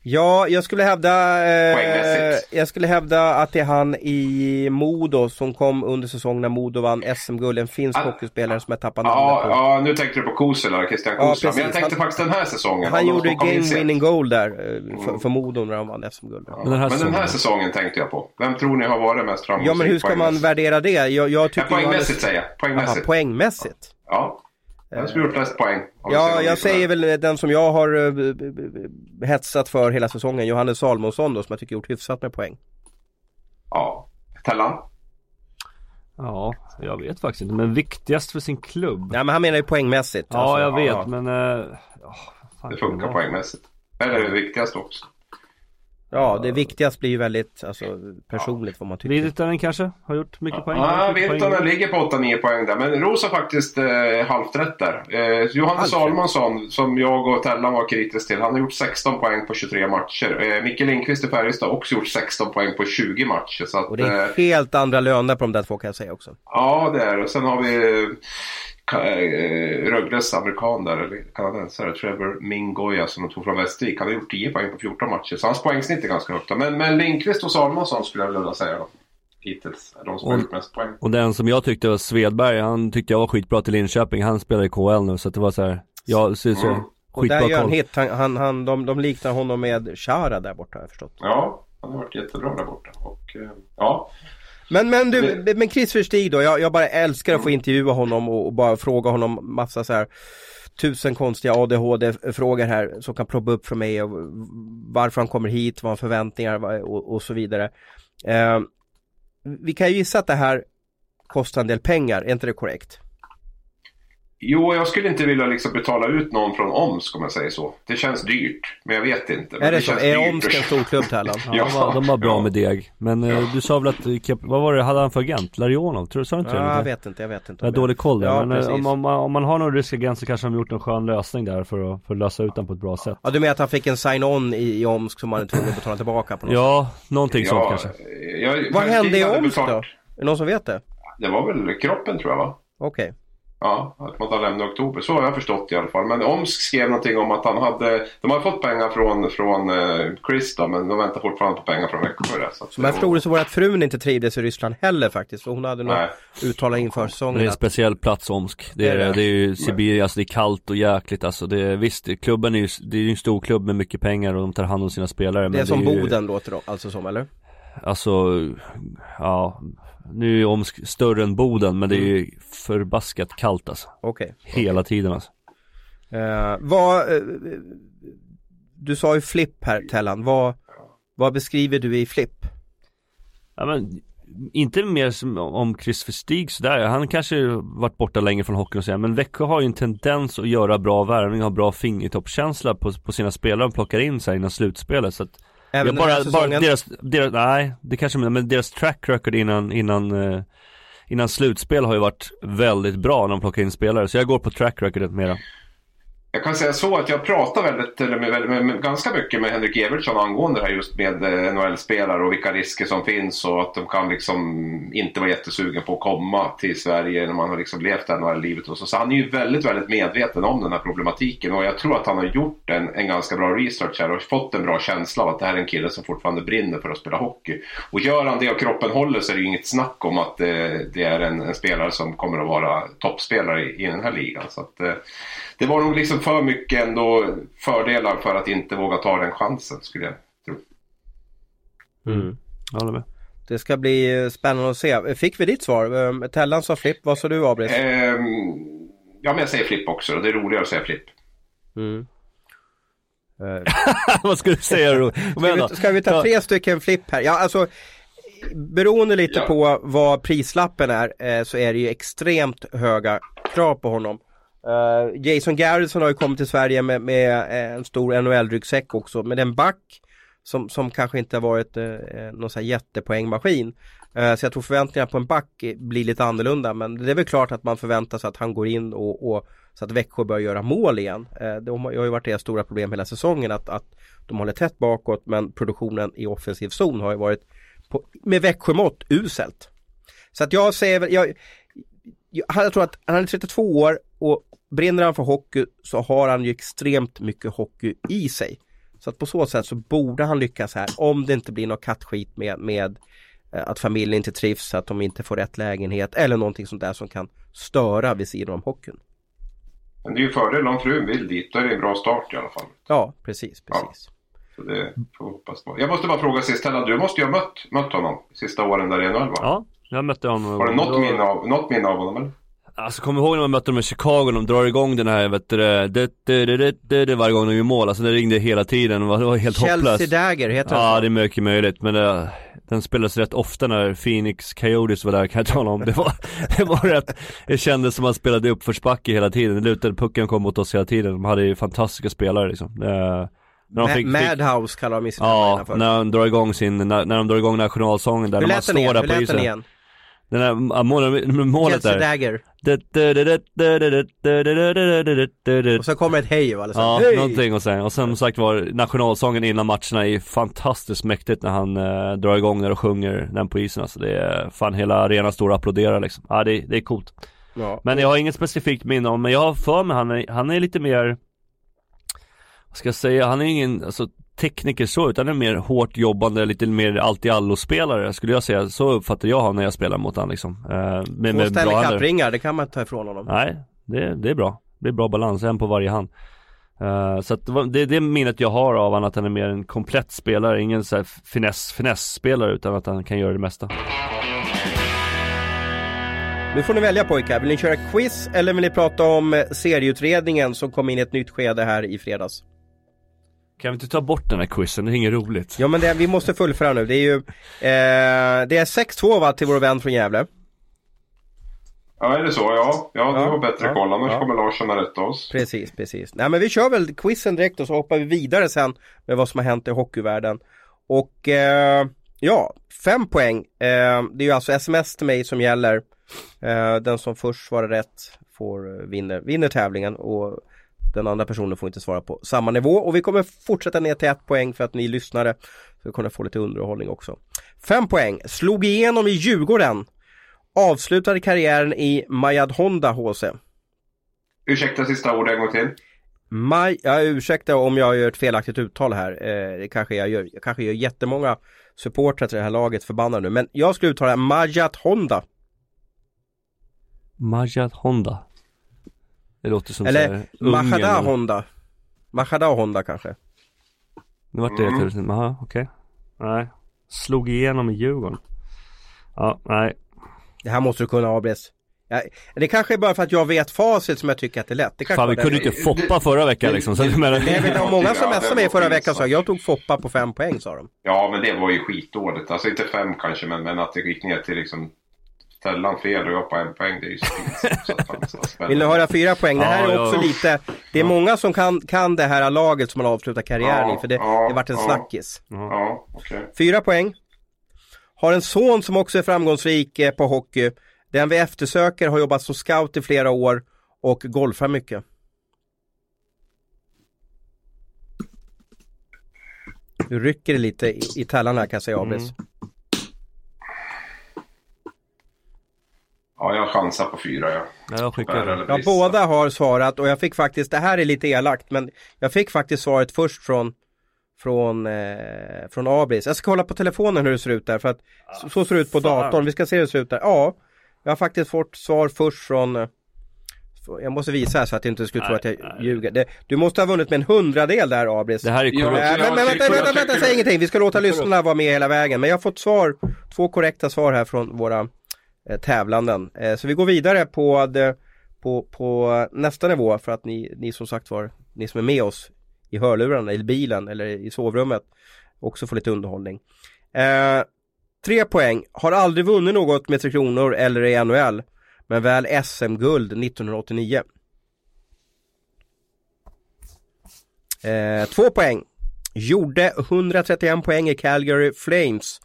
Ja, jag skulle hävda eh, Jag skulle hävda att det är han i Modo som kom under säsongen när Modo vann SM-guld. En finsk ah, hockeyspelare som jag tappade ja, på. Ja, nu tänkte du på Kosela, Christian Kosela. Ja, men jag tänkte han, faktiskt den här säsongen. Han gjorde game winning goal där eh, för, för Modo när de vann SM-guld. Ja, men, den här, men den här säsongen tänkte jag på. Vem tror ni har varit mest framgångsrik? Ja, men hur ska man värdera det? Jag, jag tycker ja, poängmässigt säger jag. Poängmässigt. Aha, poängmässigt? Ja. Vem som gjort flest poäng? Ja, jag säger väl den som jag har uh, hetsat för hela säsongen, Johannes Salmonsson då, som jag tycker gjort hyfsat med poäng. Ja. Tellan? Ja, jag vet faktiskt inte, men viktigast för sin klubb? Ja, men han menar ju poängmässigt. Ja, alltså. jag vet, ja. men... Uh, oh, det funkar poängmässigt. Eller det viktigaste också. Ja, det viktigaste blir ju väldigt alltså, personligt vad man tycker. Virtanen kanske har gjort mycket poäng? Ja, Virtanen ligger på 8-9 poäng där. Men Ros har faktiskt eh, halvt rätt där. Eh, Johannes Salomonsson, som jag och Tellan var kritisk till, han har gjort 16 poäng på 23 matcher. Eh, Micke Lindqvist i Färjestad har också gjort 16 poäng på 20 matcher. Så att, och det är eh, helt andra löner på de där två kan jag säga också. Ja, det är det. Sen har vi Eh, Rögles amerikan där, eller kanadensare, Trevor Mingoya som de tog från Västervik. Han har gjort 10 poäng på 14 matcher. Så hans poängsnitt är ganska högt. Men, men Lindqvist och Salomonsson skulle jag vilja säga då. hittills. De som har gjort mest poäng. Och den som jag tyckte var Svedberg, han tyckte jag var skitbra till Linköping. Han spelar i KL nu så det var så här, ja, så, så, Mm. Och där gör han hit, han, han, han, de, de liknar honom med Chara där borta har jag förstått. Ja, han har varit jättebra där borta. Och, eh, ja, Men, men du, men Chris Verstig då, jag, jag bara älskar att få intervjua honom och, och bara fråga honom massa så här tusen konstiga ADHD-frågor här som kan ploppa upp för mig och varför han kommer hit, vad han förväntningar och, och så vidare. Eh, vi kan ju gissa att det här kostar en del pengar, är inte det korrekt? Jo, jag skulle inte vilja liksom betala ut någon från Omsk om jag säger så. Det känns dyrt, men jag vet inte. Men är det, så? känns Är. Omsk en stor klubb Tellan? Ja, de, var, de var bra Ja. med deg. Men eh, du sa väl att, eh, vad var det, hade han för agent? Larionov? Tror du, sa du inte det? Ja, jag vet inte, jag vet inte. Jag har dålig koll där, Ja, men eh, om, om, man- om man har någon rysk agent så kanske de har gjort en skön lösning där för att, för att lösa ut den på ett bra sätt. Ja, du menar att han fick en sign-on i, i Omsk som han är tvungen att betala tillbaka på något sätt? Ja, någonting sånt kanske. jag, Vad hände i Omsk då? Är det någon som vet det? Det var väl kroppen tror jag va? Okej. Ja, att man tar lämna i oktober. Så har jag förstått i alla fall. Men Omsk skrev någonting om att han hade... De har fått pengar från, från eh, Chris då, men de väntar fortfarande på pengar från Växjö. där, Så Som jag det förstod det så var det att frun inte trivdes i Ryssland heller faktiskt. För hon hade nog uttalat inför säsongen det är en speciell plats Omsk. Det Är är, det? det är ju Sibirien, alltså det är kallt och jäkligt alltså. Det är, visst, det- klubben är ju, det är ju en stor klubb med mycket pengar och de tar hand om sina spelare. det är som ju, Boden låter det alltså som eller? Alltså, ja. Nu är Omsk större än Boden men det är ju förbaskat kallt alltså. Okej. Hela tiden alltså. Eh, vad, eh, du sa ju flipp här Tellan. Vad, vad beskriver du i flipp? Ja men inte mer som om Chris Verstig sådär, han kanske varit borta länge från hockeyn och sådär Men Växjö har ju en tendens att göra bra värvning, ha bra fingertoppskänsla på, på sina spelare och plockar in sig innan slutspelet så att Även bara, bara deras, deras, nej det kanske men men deras track record innan, innan eh, Innan slutspel har ju varit väldigt bra när de plockar in spelare, så jag går på track recordet mera jag kan säga så att jag pratar väldigt, eller med, med, med, med, ganska mycket med Henrik Evertsson angående det här just med eh, NHL-spelare och vilka risker som finns och att de kan liksom inte vara jättesugen på att komma till Sverige när man har liksom levt det här livet och så. Så han är ju väldigt, väldigt medveten om den här problematiken och jag tror att han har gjort en, en ganska bra research här och fått en bra känsla av att det här är en kille som fortfarande brinner för att spela hockey. Och gör han det och kroppen håller så är det ju inget snack om att det, det är en, en spelare som kommer att vara toppspelare i, i den här ligan. Så att, eh, det var nog liksom för mycket ändå fördelar för att inte våga ta den chansen skulle jag tro. mm. Jag håller med Det ska bli eh, spännande att se. Fick vi ditt svar? Eh, Tellan sa flipp, vad sa du Abris? Ehm, ja men jag säger flipp också det är roligare att säga flipp. Mm. Eh, Vad ska du säga då? Ska vi, ska vi ta tre stycken flipp här? Ja, alltså beroende lite Ja. på vad prislappen är eh, så är det ju extremt höga krav på honom. Uh, Jason Garrison har ju kommit till Sverige med, med eh, en stor NHL-ryggsäck också, med en back som, som kanske inte har varit eh, eh någon sån här jättepoängmaskin. Eh, så jag tror förväntningarna på en back blir lite annorlunda, men det är väl klart att man förväntar sig att han går in och, och så att Växjö börjar göra mål igen. Eh, det har ju varit deras stora problem hela säsongen att, att de håller tätt bakåt men produktionen i offensiv zon har ju varit på, med Växjömått uselt. Så att jag säger väl, jag, jag, jag tror att han är 32 år och brinner han för hockey så har han ju extremt mycket hockey i sig. Så att på så sätt så borde han lyckas här om det inte blir något kattskit med, med eh, att familjen inte trivs, att de inte får rätt lägenhet eller någonting sånt där som kan störa vid sidan om hockeyn. Men det är ju fördel om frun vill dit, då är det en bra start i alla fall. Ja, precis, precis. Så det får hoppas på. Jag måste bara fråga sist, Stellan, du måste ju ha mött, mött honom sista åren där i NHL va? Ja, jag mötte honom Har du något Då- minne av, något minne av honom eller? Alltså kommer ihåg när man mötte dem i Chicago, de drar igång den här vet du, det, det, det, det, det, det varje gång de gör mål, alltså det ringde hela tiden, det var, det var helt Chelsea hopplöst Dagger heter Ja den det är mycket möjligt men det, den spelades rätt ofta när Phoenix Coyotes var där kan jag tala om. Det var, det var rätt, det kändes som att man spelade uppförsbacke hela tiden, det lutade, pucken kom mot oss hela tiden, de hade ju fantastiska spelare liksom. Det, när de fick, Madhouse kallar de i sina Ja, för. när de drar igång sin, när, när de drar igång nationalsången där, Hur lät står igen? där Hur på isen. igen? Den där, ah, målet, Chelsea där. Dagger. Och så kommer ett hej va? Liksom. Ja, hej! någonting och sen, och sen som sagt var nationalsången innan matcherna är fantastiskt mäktigt när han eh, drar igång där och sjunger den på isen alltså det är fan hela arenan står och applåderar liksom. Ja det, det är coolt. Ja. Men jag har inget specifikt minne om, men jag har för mig han är, han är lite mer Vad ska jag säga, han är ingen, alltså tekniker så, utan en mer hårt jobbande, lite mer allt-i-allo-spelare skulle jag säga. Så uppfattar jag honom när jag spelar mot honom liksom. Eh, med, Två med Stanley. Cup-ringar, det kan man inte ta ifrån honom. Nej, det, det är bra. Det är bra balans, en på varje hand. Eh, så att det, är det minnet jag har av honom, att han är mer en komplett spelare, ingen så här finess, finess-spelare utan att han kan göra det mesta. Nu får ni välja pojkar, vill ni köra quiz eller vill ni prata om serieutredningen som kom in i ett nytt skede här i fredags? Kan vi inte ta bort den här quizen? Det är inget roligt. Ja men det, vi måste fullfölja nu, det är ju eh, Det är 6-2 va till vår vän från Gävle Ja, är det så? Ja, ja du Ja, har bättre ja, koll. Annars ja. kommer Larsson att rätta oss. Precis, precis. Nej men vi kör väl quizen direkt och så hoppar vi vidare sen med vad som har hänt i hockeyvärlden. Och eh, ja, fem poäng. Eh, det är ju alltså sms till mig som gäller. Eh, den som först svarar rätt får, eh, vinner, vinner tävlingen och den andra personen får inte svara på samma nivå. Och vi kommer fortsätta ner till ett poäng för att ni lyssnare ska kunna få lite underhållning också. Fem poäng. Slog igenom i Djurgården. Avslutade karriären i Majad Honda HC. Ursäkta sista ordet en gång till. Maj, ja, ursäkta om jag gör ett felaktigt uttal här. Eh, det kanske jag gör. Jag kanske gör jättemånga supportrar till det här laget förbannade nu. Men jag skulle uttala Majat Honda. Majad Honda. Det låter som Eller Mahada Honda. Mahada Honda kanske. Nu vart det Mm. Jaha, okej. Nej. Slog igenom i Djurgården. Ja, nej. Det här måste du kunna Abres. Ja, det kanske är bara för att jag vet facit som jag tycker att det är lätt. Det kanske Fan vi kunde inte foppa förra veckan liksom. Så jag menar, Nej men det var många som Ja, messade mig förra veckan sa jag tog Foppa på fem poäng sa de. Ja, men det var ju skitdåligt. Alltså inte fem kanske, men, men att det gick ner till liksom Stellan fel och jag på en poäng. Det är ju så att spännande. Vill ni höra fyra poäng? Det här Ja, är ja. också lite, det är många som kan, kan det här laget som man avslutar karriären Ja, i för det, ja, det vart en ja. snackis. Ja, okej. Fyra poäng. Har en son som också är framgångsrik eh, på hockey. Den vi eftersöker har jobbat som scout i flera år och golfar mycket. Du rycker det lite i, i tallarna här kan jag säga Abris. Mm. Ja, jag chansar på fyra ja. Ja, jag skickar Ja, båda har svarat och jag fick faktiskt, det här är lite elakt men jag fick faktiskt svaret först från från, eh, från Abris. Jag ska kolla på telefonen hur det ser ut där för att så, så ser det ut på fan. datorn. Vi ska se hur det ser ut där. Ja, jag har faktiskt fått svar först från eh, jag måste visa här så att du inte skulle tro att jag nej. ljuger. Det, du måste ha vunnit med en hundradel där Abris. Det här är Ja, korrupt. Eh, jag men, men vänta, vänta, vänta, säg ingenting. Vi ska låta lyssnarna vara med hela vägen. Men jag har fått svar, två korrekta svar här från våra Eh, tävlanden. Eh, så vi går vidare på, på, på nästa nivå för att ni, ni som sagt var, ni som är med oss i hörlurarna, i bilen eller i sovrummet också får lite underhållning. Eh, tre poäng, har aldrig vunnit något med Tre Kronor eller i NHL, men väl SM-guld 1989. Eh, två poäng. Gjorde 131 poäng i Calgary Flames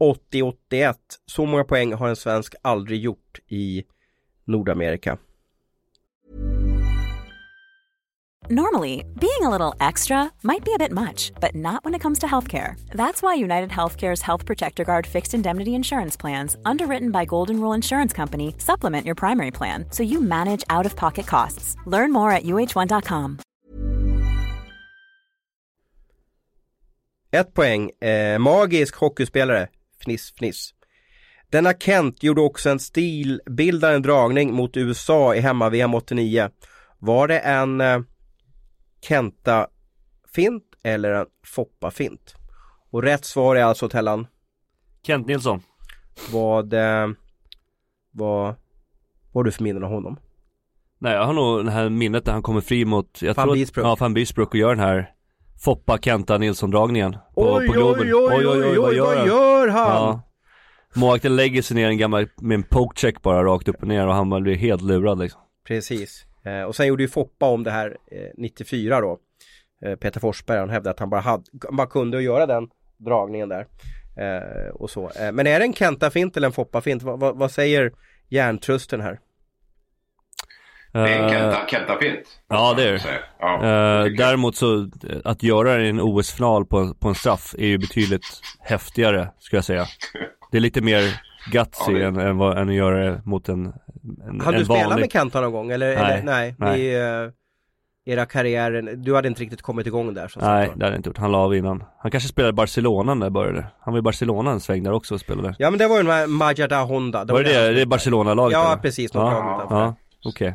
80-81. Så många poäng har en svensk aldrig gjort i Nordamerika. Normally, being a little extra might be a bit much, but not when it comes to healthcare. That's why United Healthcare's Health Protector Guard fixed indemnity insurance plans, underwritten by Golden Rule Insurance Company, supplement your primary plan so you manage out of pocket costs. Learn more at uh1.com. Ett poäng. Eh, magisk hockeyspelare. Fniss, fniss. Denna Kent gjorde också en stilbildande dragning mot USA i hemma-VM 89. Var det en eh, Kenta-fint eller en Foppa-fint? Och rätt svar är alltså Tellan Kent Nilsson. vad, eh, vad, vad har du för minnen av honom? Nej jag har nog det här minnet där han kommer fri mot jag Van tror att-. Ja, Van Biesbroek och gör den här Foppa Kenta Nilsson dragningen på, oj, på Globen. oj, oj, oj, oj, vad gör han? Ja. Målvakten lägger sig ner en gammal, med en pokecheck bara rakt upp och ner och han blir helt lurad liksom. Precis. Eh, och sen gjorde ju Foppa om det här eh, 94 då. Eh, Peter Forsberg han hävdade att han bara, hade, bara kunde göra den dragningen där. Eh, och så. Eh, men är det en Kenta-fint eller en Foppa-fint? Va, va, vad säger hjärntrusten här? Det är en Eh, Kenta, Kenta-fint. ja, det är det. Så, Ja, jag. däremot så, att göra det i en OS-final på, på en straff är ju betydligt häftigare, skulle jag säga. Det är lite mer gutsy Ja, det- än, än, vad, än att göra det mot en, en, Har en du spelat vanlig... med Kenta någon gång? Eller, Nej, eller, nej. nej. Ni, eh, era karriärer, du hade inte riktigt kommit igång där som Nej, sagt det hade han inte gjort. Han la av innan. Han kanske spelade i Barcelona när det började. Han var i Barcelona en sväng där också och spelade. Ja men det var ju den här Majada Honda. var det det? Det är Barcelona-laget? Ja eller? precis, de Ja, ja. ja. okej. Eh,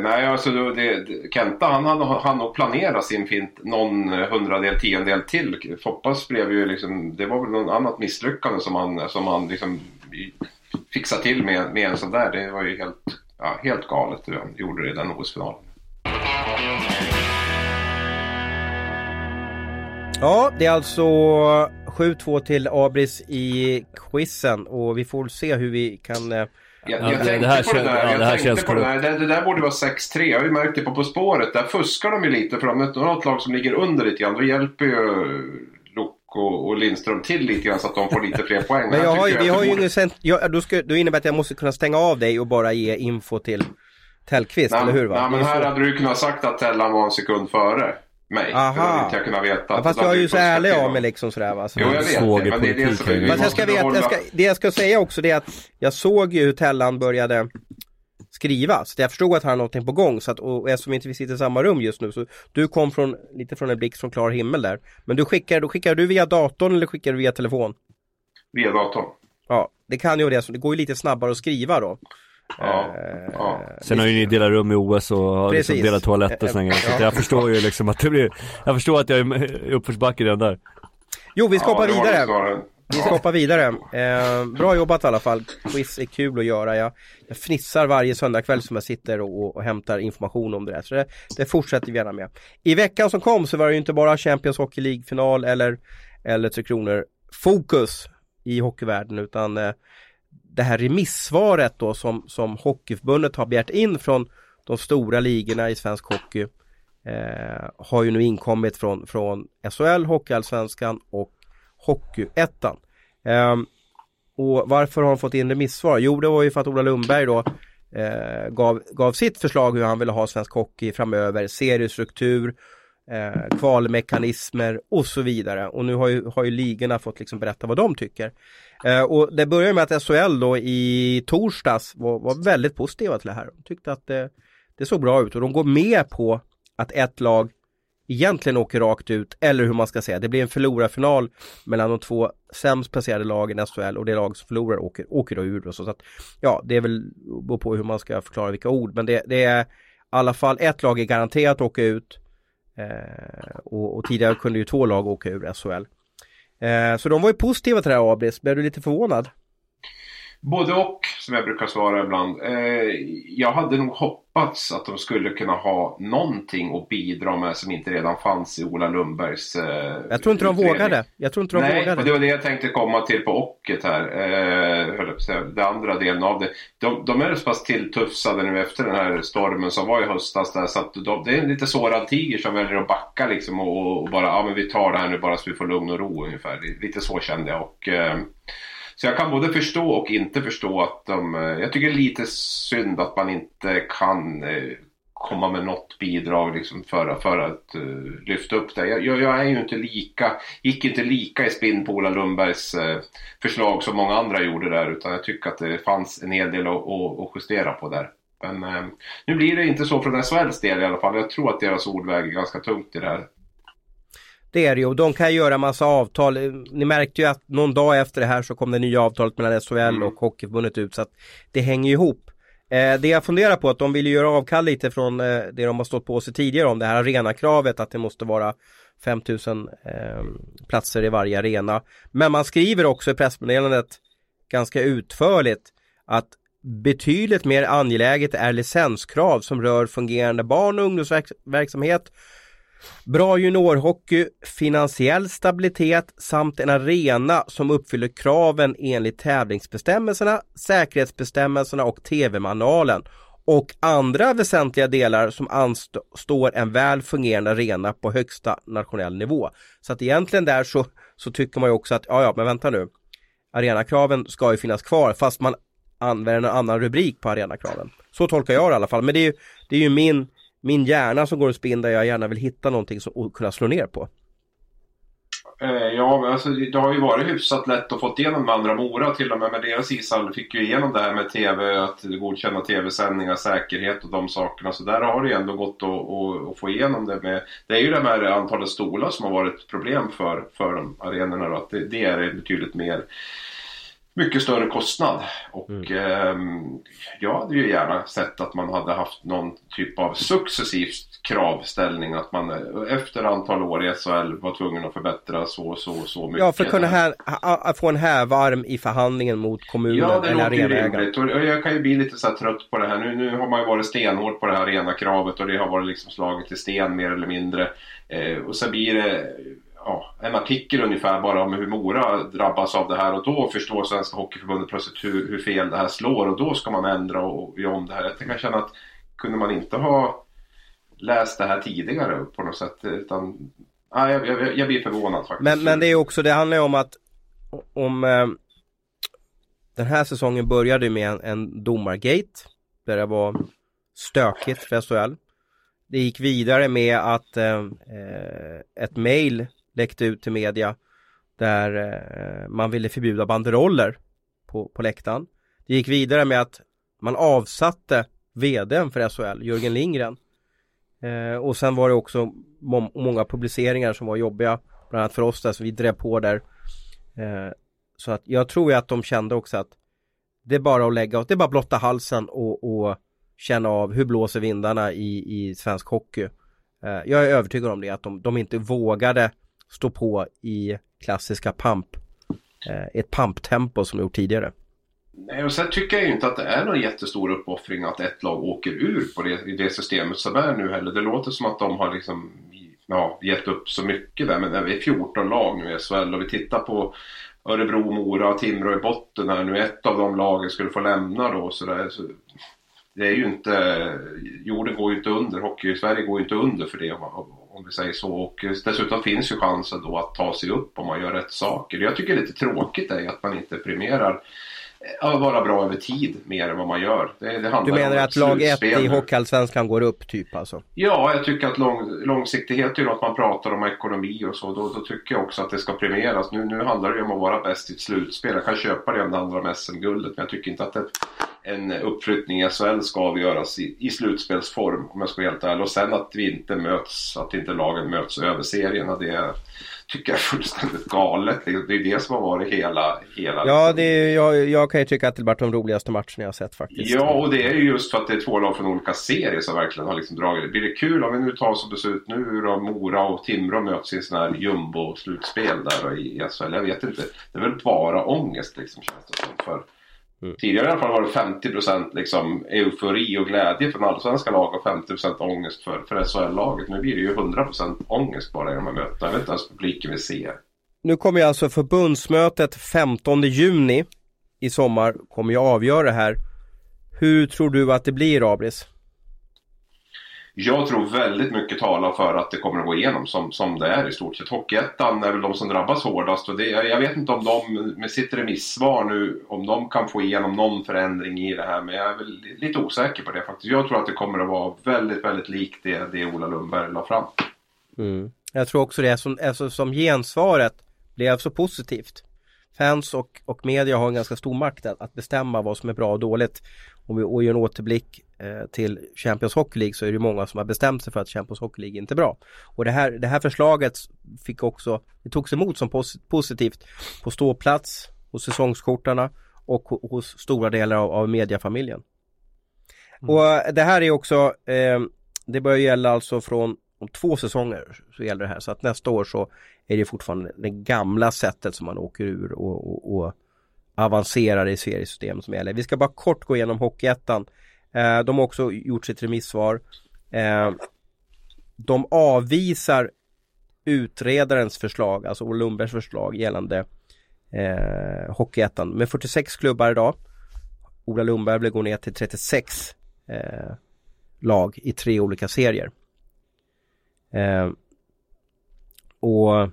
nej, alltså det, det, Kenta han hann nog planerat sin fint någon hundradel, tiondel till. Foppas blev ju liksom, det var väl något annat misslyckande som han, som han liksom fixade till med, med en sån där. Det var ju helt, ja, helt galet hur han gjorde det i den OS-finalen. Ja, det är alltså 7-2 till Abris i quizen och vi får se hur vi kan eh, jag, Ja, jag det- tänkte det här på det känns- där, ja, jag det här tänkte känns på det, där. Det, det där borde vara 6-3. Jag har ju märkt det på På spåret. Där fuskar de ju lite för de möter något lag som ligger under lite grann. Då hjälper ju Luck och, och Lindström till lite grann så att de får lite fler poäng. Men jag här har, vi har ju ingen sent, ja, då, ska, då innebär det att jag måste kunna stänga av dig och bara ge info till Tellqvist, eller hur? Va? Nej, men här hade du kunnat sagt att Tellan var en sekund före mig. Aha. Hade inte jag kunnat veta. ja, fast jag är ju så ärlig av mig liksom sådär va. Så. Jo, jag vet det. Men det är det som här. Fast jag ska veta, jag ska, det jag ska säga också det är att jag såg ju hur Tellan började skriva, så jag förstod att han har någonting på gång. Så att, och eftersom inte vi sitter i samma rum just nu så du kom från, lite från en blixt från klar himmel där. Men du skickar, då skickar du via datorn eller skickar du via telefon? Via datorn. Ja, det kan ju det, så det går ju lite snabbare att skriva då. Ja. Eh, ja. Sen har ju ni delat rum i OS och har liksom delat toaletter och såna grejer. Så jag förstår ju liksom att det blir Jag förstår att jag är i uppförsbacke redan där Jo, vi ska hoppa var vidare. Vi ska hoppa vidare. Eh, bra jobbat i alla fall. Quiz är kul att göra. Jag, jag fnissar varje söndagkväll som jag sitter och, och, och hämtar information om det där. Så det, det fortsätter vi gärna med. I veckan som kom så var det ju inte bara Champions Hockey League-final eller, eller Tre Kronor fokus i hockeyvärlden utan eh, det här remissvaret då som, som Hockeyförbundet har begärt in från de stora ligorna i svensk hockey eh, har ju nu inkommit från, från SHL, Hockeyallsvenskan och Hockeyettan. Eh, och varför har de fått in remissvar? Jo, det var ju för att Ola Lundberg då eh, gav, gav sitt förslag hur han ville ha svensk hockey framöver, seriestruktur, eh, kvalmekanismer och så vidare. Och nu har ju, har ju ligorna fått liksom berätta vad de tycker. Eh, och det börjar med att SHL då i torsdags var, var väldigt positiva till det här. De tyckte att det, det såg bra ut och de går med på att ett lag egentligen åker rakt ut, eller hur man ska säga. Det blir en förlorarfinal mellan de två sämst placerade lagen i SHL och det lag som förlorar åker, åker då ur. Och så, så att, ja, det är väl beror på hur man ska förklara vilka ord, men det, det är i alla fall ett lag är garanterat att åka ut eh, och, och tidigare kunde ju två lag åka ur SHL. Eh, så de var ju positiva till det här Abris, blev du lite förvånad? Både och, som jag brukar svara ibland. Eh, jag hade nog hoppats att de skulle kunna ha någonting att bidra med som inte redan fanns i Ola Lundbergs eh, Jag tror inte de utredning. vågade. Jag tror inte de Nej, vågade. och det var det jag tänkte komma till på ocket här. Eh, den andra delen av det. De, de är så pass tilltufsade nu efter den här stormen som var i höstas. Där, så att de, det är en lite sårad tiger som väljer att backa liksom och, och bara, ja men vi tar det här nu bara så vi får lugn och ro ungefär. Lite så kände jag. Och, eh, så jag kan både förstå och inte förstå att de... Eh, jag tycker det är lite synd att man inte kan eh, komma med något bidrag liksom för, för att uh, lyfta upp det. Jag, jag, jag är ju inte lika, gick inte lika i spinn på Ola Lundbergs uh, förslag som många andra gjorde där utan jag tycker att det fanns en hel del att, att, att justera på där. Men uh, nu blir det inte så från SHLs del i alla fall. Jag tror att deras ord väger ganska tungt i det här. Det är det ju och de kan göra massa avtal. Ni märkte ju att någon dag efter det här så kom det nya avtalet mellan SHL Mm. och Hockeyförbundet ut så att det hänger ihop. Eh, det jag funderar på är att de vill ju göra avkall lite från eh, det de har stått på sig tidigare om det här arenakravet att det måste vara 5000 eh, platser i varje arena. Men man skriver också i pressmeddelandet ganska utförligt att betydligt mer angeläget är licenskrav som rör fungerande barn och ungdomsverksamhet Bra juniorhockey, finansiell stabilitet samt en arena som uppfyller kraven enligt tävlingsbestämmelserna, säkerhetsbestämmelserna och tv-manualen och andra väsentliga delar som anstår en väl fungerande arena på högsta nationell nivå. Så att egentligen där så, så tycker man ju också att, ja ja men vänta nu, arenakraven ska ju finnas kvar fast man använder en annan rubrik på arenakraven. Så tolkar jag det i alla fall, men det är ju, det är ju min min hjärna som går och spinn där jag gärna vill hitta någonting som, och kunna slå ner på. Eh, ja, men alltså, det har ju varit hyfsat lätt att få igenom med andra Mora till och med med deras ishall fick ju igenom det här med TV, att godkänna TV-sändningar, säkerhet och de sakerna. Så där har det ju ändå gått att, att, att, få igenom det med. Det är ju det med antalet stolar som har varit ett problem för, för de arenorna då, att det, det är betydligt mer mycket större kostnad. Och mm. eh, jag hade ju gärna sett att man hade haft någon typ av successivt kravställning att man efter antal år i SHL var tvungen att förbättra så så så mycket. Ja, för att kunna här, ha, få en härvarm i förhandlingen mot kommunen ja, det eller arenaägaren. Och, och jag kan ju bli lite så trött på det här. Nu, nu har man ju varit stenhård på det här arenakravet och det har varit liksom slaget i sten mer eller mindre. Eh, och så blir det ja, en artikel ungefär bara om hur Mora drabbas av det här och då förstår Svenska Hockeyförbundet plötsligt hur, hur fel det här slår och då ska man ändra och göra om det här. Jag kan känna att kunde man inte ha läst det här tidigare på något sätt utan ja, jag, jag, jag blir förvånad faktiskt. Men, men det är också, det handlar ju om att om eh, den här säsongen började med en, en domargate där det var stökigt för SHL. Det gick vidare med att eh, eh ett mail läckte ut till media där eh, man ville förbjuda banderoller på, på läktaren. Det gick vidare med att man avsatte vdn för SHL, Jörgen Lindgren. Eh, och sen var det också må många publiceringar som var jobbiga, bland annat för oss där, så vi drev på där. Eh, så att jag tror ju att de kände också att det är bara att lägga, det är bara att blotta halsen och, och känna av hur blåser vindarna i, i svensk hockey. Eh, jag är övertygad om det, att de, de inte vågade stå på i klassiska pump, eh, ett pumptempo som de gjort tidigare. Nej, och sen tycker jag ju inte att det är någon jättestor uppoffring att ett lag åker ur på det, i det systemet som är nu heller. Det låter som att de har liksom ja, gett upp så mycket där. Men vi är 14 lag nu i SHL och vi tittar på Örebro, Mora och Timrå i botten här nu. Ett av de lagen skulle få lämna då. Så där, så det är ju inte, jorden går ju inte under, hockey i Sverige går ju inte under för det om om vi säger så. Och eh, dessutom finns ju chansen då att ta sig upp om man gör rätt saker. Det jag tycker är lite tråkigt är att man inte premierar vara bra över tid mer än vad man gör. Det, det du menar att lag 1 i Hockeyallsvenskan går upp typ alltså? Ja, jag tycker att lång, långsiktighet är något man pratar om ekonomi och så. Då, då, tycker jag också att det ska premieras. Nu, nu handlar det ju om att vara bäst i ett slutspel. Jag kan köpa det om det handlar om SM-guldet men jag tycker inte att det, en uppflyttning i SHL ska avgöras i, i slutspelsform om jag ska vara helt ärlig. Och sen att vi inte möts, att inte lagen möts över serierna. Det är, tycker jag är fullständigt galet. Det är det som har varit hela... hela ja, liksom. det är, jag, jag kan ju tycka att det varit de roligaste matcherna jag sett faktiskt. Ja, och det är ju just för att det är två lag från olika serier som verkligen har liksom dragit. Blir det kul om vi nu tar som beslut nu då Mora och Timrå möts i en sån här jumbo-slutspel där i SHL? Jag vet inte. Det är väl bara ångest liksom känns det som. För Mm. Tidigare i alla fall var det 50% liksom eufori och glädje från allsvenska lag och 50% ångest för, för SHL-laget. Nu blir det ju 100% ångest bara i de här mötena. Jag vet inte ens publiken vill se. Nu kommer alltså förbundsmötet 15 juni i sommar kommer jag avgöra det här. Hur tror du att det blir Abris? Jag tror väldigt mycket talar för att det kommer att gå igenom som, som det är i stort sett. Hockeyettan är väl de som drabbas hårdast och det, jag vet inte om de med sitt remissvar nu om de kan få igenom någon förändring i det här men jag är väl lite osäker på det faktiskt. Jag tror att det kommer att vara väldigt, väldigt likt det, det Ola Lundberg la fram. Mm. Jag tror också det som, alltså, som gensvaret blev så positivt. Fans och, och media har en ganska stor makt att, att bestämma vad som är bra och dåligt. Om vi gör en återblick till Champions Hockey League så är det många som har bestämt sig för att Champions Hockey League inte är bra. Och det här, det här förslaget fick också, det togs emot som pos positivt på ståplats, hos säsongskortarna och hos stora delar av, av mediafamiljen. Mm. Och eh, det här är också, eh, det börjar gälla alltså från om två säsonger så gäller det här. Så att nästa år så är det fortfarande det gamla sättet som man åker ur och, och, och avancerar i seriesystemet som gäller. Vi ska bara kort gå igenom Hockeyettan. Eh, de har också gjort sitt remissvar. Eh, de avvisar utredarens förslag, alltså Ola Lundbergs förslag gällande eh, Hockeyettan med 46 klubbar idag. Ola Lundberg vill gå ner till 36 eh, lag i tre olika serier. Eh, och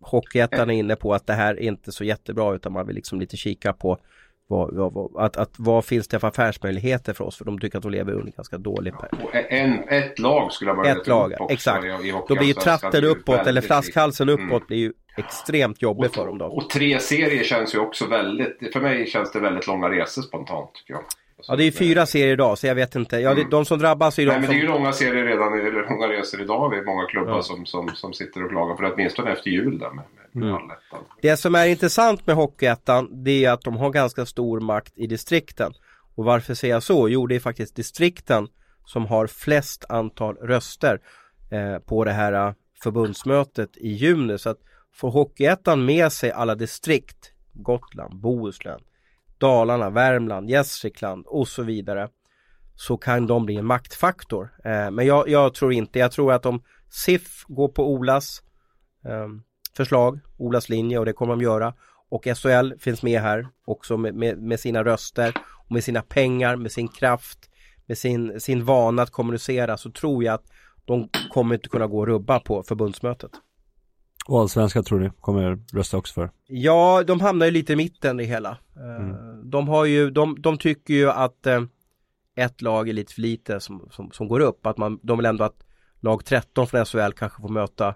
Hockeyettan är inne på att det här är inte så jättebra utan man vill liksom lite kika på vad, vad, att, att, vad finns det för affärsmöjligheter för oss? För de tycker att de lever under ganska dålig ja, en, Ett lag skulle jag bara Ett lag, exakt. Då blir ju tratten uppåt eller flaskhalsen uppåt mm. blir ju extremt jobbig för dem då. Och tre serier känns ju också väldigt, för mig känns det väldigt långa resor spontant tycker jag. Ja det är fyra serier idag så jag vet inte. Ja, mm. De som drabbas är ju de Nej, men som... det är ju långa serier redan, eller långa resor idag vid många klubbar ja. som, som, som sitter och klagar för åtminstone efter jul där med, med mm. Det som är intressant med Hockeyettan det är att de har ganska stor makt i distrikten. Och varför säger jag så? Jo det är faktiskt distrikten som har flest antal röster eh, på det här eh, förbundsmötet i juni. Så att får Hockeyettan med sig alla distrikt, Gotland, Bohuslän, Dalarna, Värmland, Gästrikland och så vidare så kan de bli en maktfaktor. Eh, men jag, jag, tror inte, jag tror att om SIF går på Olas eh, förslag, Olas linje och det kommer de göra och SHL finns med här också med, med, med, sina röster och med sina pengar, med sin kraft, med sin, sin vana att kommunicera så tror jag att de kommer inte kunna gå och rubba på förbundsmötet. Och allsvenska tror ni kommer rösta också för? Ja, de hamnar ju lite i mitten i hela. Eh, mm. De har ju, de, de tycker ju att eh, ett lag är lite för lite som, som, som, går upp. Att man, de vill ändå att lag 13 från SHL kanske får möta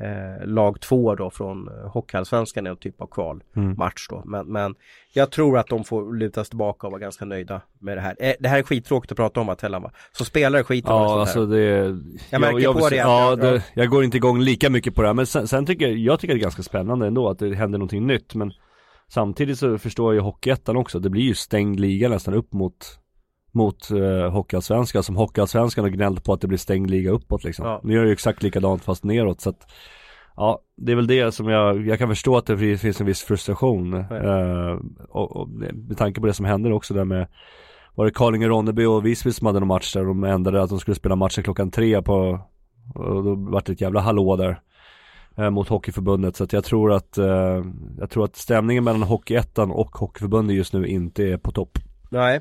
eh, lag 2 då från eh, Hockeyallsvenskan i en typ av kvalmatch mm. då. Men, men jag tror att de får luta sig tillbaka och vara ganska nöjda med det här. Eh, det här är skittråkigt att prata om Atellan va? Som spelare skiter Ja alltså det Jag märker jag, på jag, det. Ja, det, jag går inte igång lika mycket på det här men sen, sen tycker jag, jag tycker det är ganska spännande ändå att det händer någonting nytt men Samtidigt så förstår jag ju Hockeyettan också, det blir ju stängd liga nästan upp mot mot eh, Hockeyallsvenskan som Hockeyallsvenskan har gnällt på att det blir stängd liga uppåt liksom. Ja. Nu gör ju exakt likadant fast neråt så att Ja, det är väl det som jag, jag kan förstå att det finns en viss frustration. Eh, och, och, med tanke på det som händer också där med Var det Karlinge-Ronneby och Visby som hade någon match där de ändrade att de skulle spela matchen klockan tre på Och då vart det ett jävla hallå där eh, Mot Hockeyförbundet så att jag tror att eh, Jag tror att stämningen mellan Hockeyettan och Hockeyförbundet just nu inte är på topp Nej.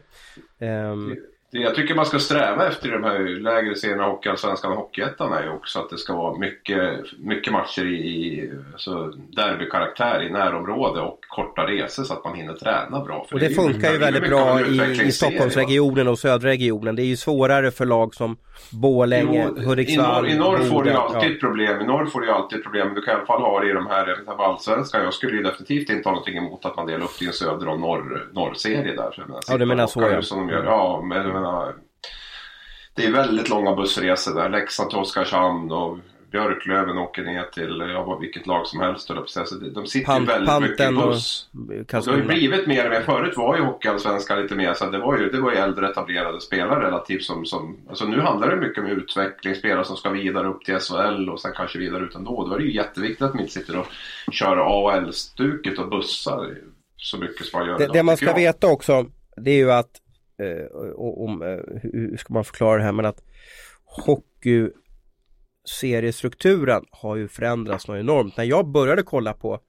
Um... Jag tycker man ska sträva efter de här lägre serierna Hockeyallsvenskan och Hockeyettan är ju också att det ska vara mycket, mycket matcher i, i alltså derbykaraktär i närområde och korta resor så att man hinner träna bra. För och det, det funkar ju väldigt bra i, i Stockholmsregionen och södra regionen. Det är ju svårare för lag som Borlänge, Hudiksvall, I norr, i norr får du alltid ja. problem. I norr får du alltid problem. Du kan i alla fall ha det i de här, allsvenskan. Jag skulle ju definitivt inte ha någonting emot att man delar upp det i en söder och norr, norrserie där. ja, du menar så ja. Som de gör. Ja, men menar, det är väldigt långa bussresor där. Leksand till Oskarshamn och Björklöven åker ner till ja, vilket lag som helst. Så de sitter Pan, väldigt mycket i buss. det har ju blivit mer och mer. Förut var ju Hockeyallsvenskan lite mer så det var ju, det var ju äldre etablerade spelare relativt som, som alltså nu handlar det mycket om utveckling, spelare som ska vidare upp till SHL och sen kanske vidare ut ändå. Då är det ju jätteviktigt att man inte sitter och kör AHL-stuket och bussar så mycket som man gör Det, idag, det man ska jag. veta också det är ju att eh, om, eh, hur ska man förklara det här men att hockey seriestrukturen har ju förändrats något enormt. När jag började kolla på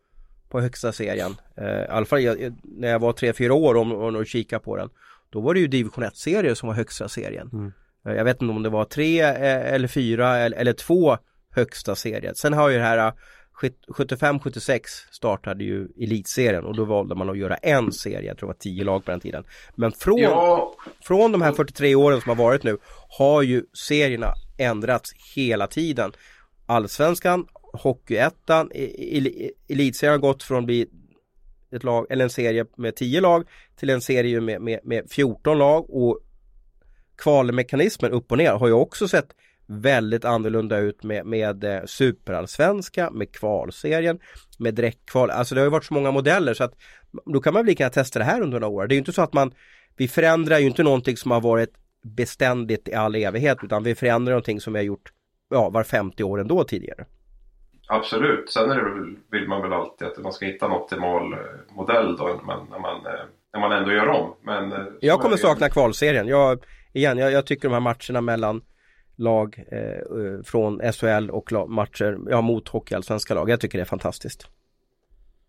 på högsta serien, eh, i alla fall jag, när jag var 3-4 år och, och, och kika på den, då var det ju division 1-serier som var högsta serien. Mm. Eh, jag vet inte om det var 3 eh, eller 4 eller, eller 2 högsta serier. Sen har ju det här 75-76 startade ju elitserien och då valde man att göra en serie, jag tror det var 10 lag på den tiden. Men från, ja. från de här 43 åren som har varit nu har ju serierna ändrats hela tiden. Allsvenskan, Hockeyettan, Elitserien har gått från att bli ett lag, eller en serie med 10 lag till en serie med, med, med 14 lag och kvalmekanismen upp och ner har ju också sett väldigt annorlunda ut med, med eh, superallsvenska, med kvalserien, med direktkval. Alltså det har ju varit så många modeller så att då kan man väl lika gärna testa det här under några år. Det är ju inte så att man, vi förändrar ju inte någonting som har varit beständigt i all evighet utan vi förändrar någonting som vi har gjort ja, var 50 år ändå tidigare. Absolut, sen är det, vill man väl alltid att man ska hitta en optimal eh, modell då när man, när man, eh, när man ändå gör om. Men, jag kommer sakna kvalserien. Jag, igen, jag, jag tycker de här matcherna mellan lag eh, från SHL och matcher ja, mot hockeyallsvenska lag. Jag tycker det är fantastiskt.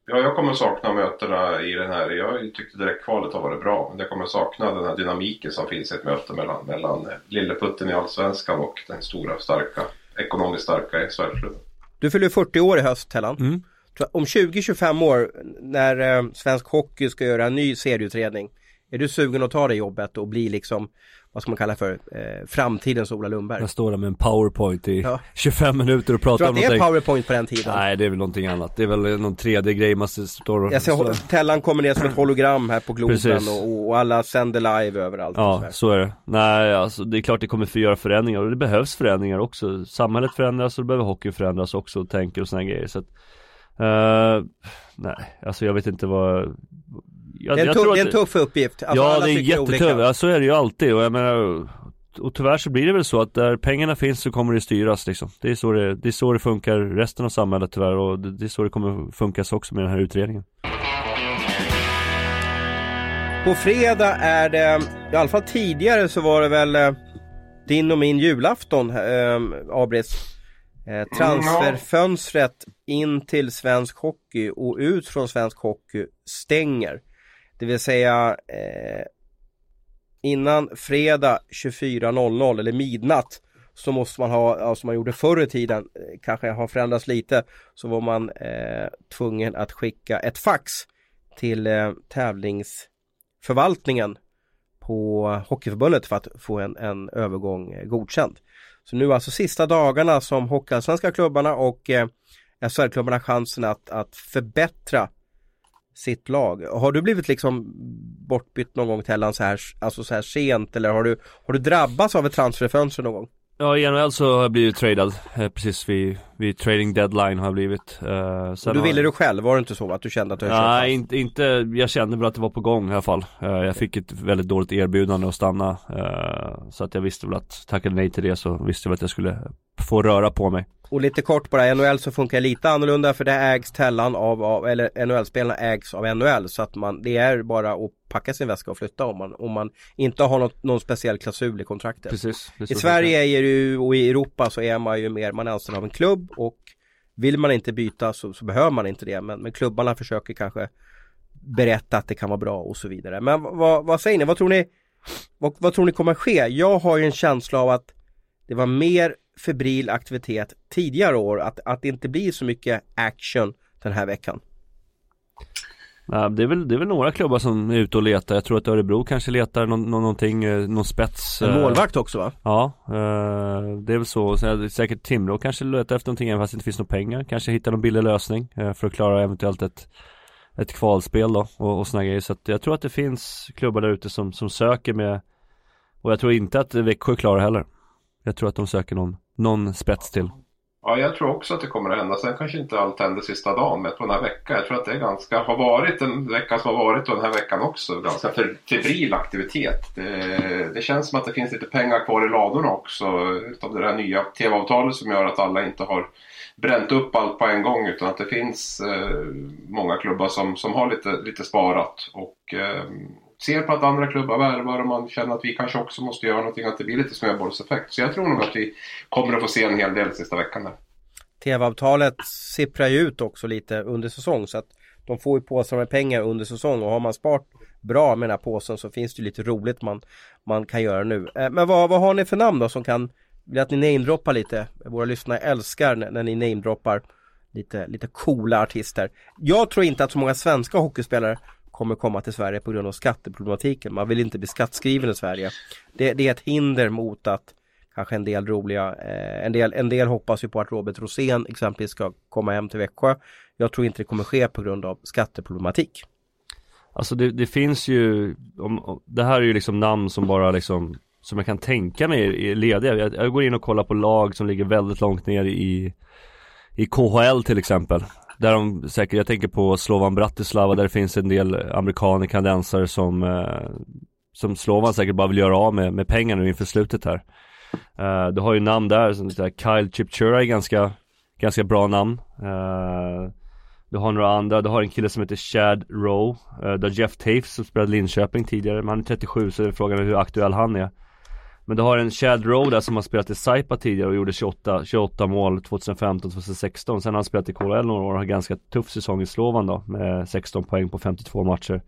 Ja, jag kommer sakna mötena i den här. Jag tyckte direkt kvalet har varit bra. Men jag kommer sakna den här dynamiken som finns i ett möte mellan, mellan lilleputten i Allsvenskan och den stora, starka, ekonomiskt starka SHL-klubben. Du fyller 40 år i höst, Tellan. Mm. Om 20-25 år när eh, svensk hockey ska göra en ny serieutredning är du sugen att ta det jobbet och bli liksom vad ska man kalla för eh, framtidens Ola Lundberg? Jag står där med en powerpoint i Ja. 25 minuter och pratar Tror du om att det är någonting powerpoint på den tiden? Nej det är väl någonting annat, det är väl någon 3D-grej man står och Jag ser Tellan kommer ner som ett hologram här på Globen och, och alla sänder live överallt. och Ja, så är det. Nej, alltså det är klart det kommer få göra förändringar och det behövs förändringar också. Samhället förändras och det behöver hockeyn förändras också, tänker och sådana grejer. Så att, eh, nej, alltså jag vet inte vad... Jag, det, är en jag tuff, det är en tuff uppgift. Alltså, ja, det är jättetuff. Ja, så är det ju alltid och jag menar och tyvärr så blir det väl så att där pengarna finns så kommer det styras liksom. Det är så det, det, är så det funkar resten av samhället tyvärr och det, det är så det kommer funkas också med den här utredningen. På fredag är det, i alla fall tidigare så var det väl eh, din och min julafton, eh, Abris. Eh, transferfönstret in till svensk hockey och ut från svensk hockey stänger. Det vill säga eh, innan fredag 24.00 eller midnatt så måste man ha, som som man gjorde förr i tiden, eh, kanske har förändrats lite, så var man eh, tvungen att skicka ett fax till eh, tävlingsförvaltningen på Hockeyförbundet för att få en, en övergång eh, godkänd. Så nu alltså sista dagarna som Hockeyallsvenska klubbarna och eh, SHL-klubbarna chansen att, att förbättra sitt lag. Har du blivit liksom bortbytt någon gång Tellan så här, alltså så här sent eller har du, har du drabbats av ett transferfönster någon gång? Ja i NHL så har jag blivit tradad eh, precis vid, vid trading deadline har jag blivit. Eh, sen du ville du själv, var det inte så att du kände att du Nej inte, inte, jag kände väl att det var på gång i alla fall. Eh, jag fick ett väldigt dåligt erbjudande att stanna. eh, så att jag visste väl att, tackade nej till det så visste jag väl att jag skulle få röra på mig. Och lite kort bara, NHL så funkar det lite annorlunda för det ägs Tellan av, av eller NHL-spelarna ägs av NHL så att man, det är bara att packa sin väska och flytta om man, om man inte har något, någon speciell klausul i kontraktet. Precis. I Sverige är ju, och i Europa så är man ju mer, man är anställd av en klubb och vill man inte byta så, så behöver man inte det men, men klubbarna försöker kanske berätta att det kan vara bra och så vidare. Men vad, vad säger ni? Vad tror ni? Vad, vad tror ni kommer ske? Jag har ju en känsla av att det var mer febril aktivitet tidigare år, att, att det inte blir så mycket action den här veckan. Det, är väl, det är väl några klubbar som är ute och letar. Jag tror att Örebro kanske letar någon, någon, någonting, eh, någon spets. En eh, målvakt också va? Ja, eh, det är väl så. Säkert Timrå kanske letar efter någonting även fast det inte finns några pengar. Kanske hittar någon billig lösning för att klara eventuellt ett, ett kvalspel då och, och såna grejer. Så att jag tror att det finns klubbar där ute som, som söker med och jag tror inte att Växjö klarar heller. Jag tror att de söker någon, någon spets till. Ja, jag tror också att det kommer att hända. Sen kanske inte allt händer sista dagen, men jag tror den här veckan. Jag tror att det är ganska, har varit en vecka som har varit och den här veckan också, ganska febril aktivitet. Det, det känns som att det finns lite pengar kvar i ladorna också utav det där nya tv-avtalet som gör att alla inte har bränt upp allt på en gång utan att det finns eh, många klubbar som, som har lite, lite sparat och eh, ser på att andra klubbar värvar och man känner att vi kanske också måste göra någonting, att det blir lite snöbollseffekt. Så jag tror nog att vi kommer att få se en hel del sista veckan där. TV-avtalet sipprar ju ut också lite under säsong så att de får ju påsar med pengar under säsong och har man sparat bra med den här påsen så finns det ju lite roligt man, man kan göra nu. Eh, men vad, vad har ni för namn då som kan, vill att ni namedroppar lite? Våra lyssnare älskar när, när ni namedroppar lite, lite coola artister. Jag tror inte att så många svenska hockeyspelare kommer komma till Sverige på grund av skatteproblematiken. Man vill inte bli skattskriven i Sverige. Det, det är ett hinder mot att kanske en del roliga, eh, en, del, en del hoppas ju på att Robert Rosén exempelvis ska komma hem till Växjö. Jag tror inte det kommer ske på grund av skatteproblematik. Alltså det, det finns ju, om, om, det här är ju liksom namn som bara liksom Som jag kan tänka mig är lediga. Jag, jag går in och kollar på lag som ligger väldigt långt ner i I KHL till exempel där de säkert, jag tänker på Slovan Bratislava där det finns en del amerikaner, kanadensare som eh, Som Slovan säkert bara vill göra av med, med pengar nu inför slutet här. Eh, Du har ju namn där som där Kyle Chipchura är ganska Ganska bra namn. Eh, du har några andra, du har en kille som heter Chad Rowe eh, Du har Jeff Taves som spelade Linköping tidigare, men han är 37 så är frågan är hur aktuell han är. Men du har en Chad Rowe där som har spelat i Saipa tidigare och gjorde 28, 28 mål 2015-2016 Sen har han spelat i KHL några år och har ganska tuff säsong i Slovan då med 16 poäng på 52 matcher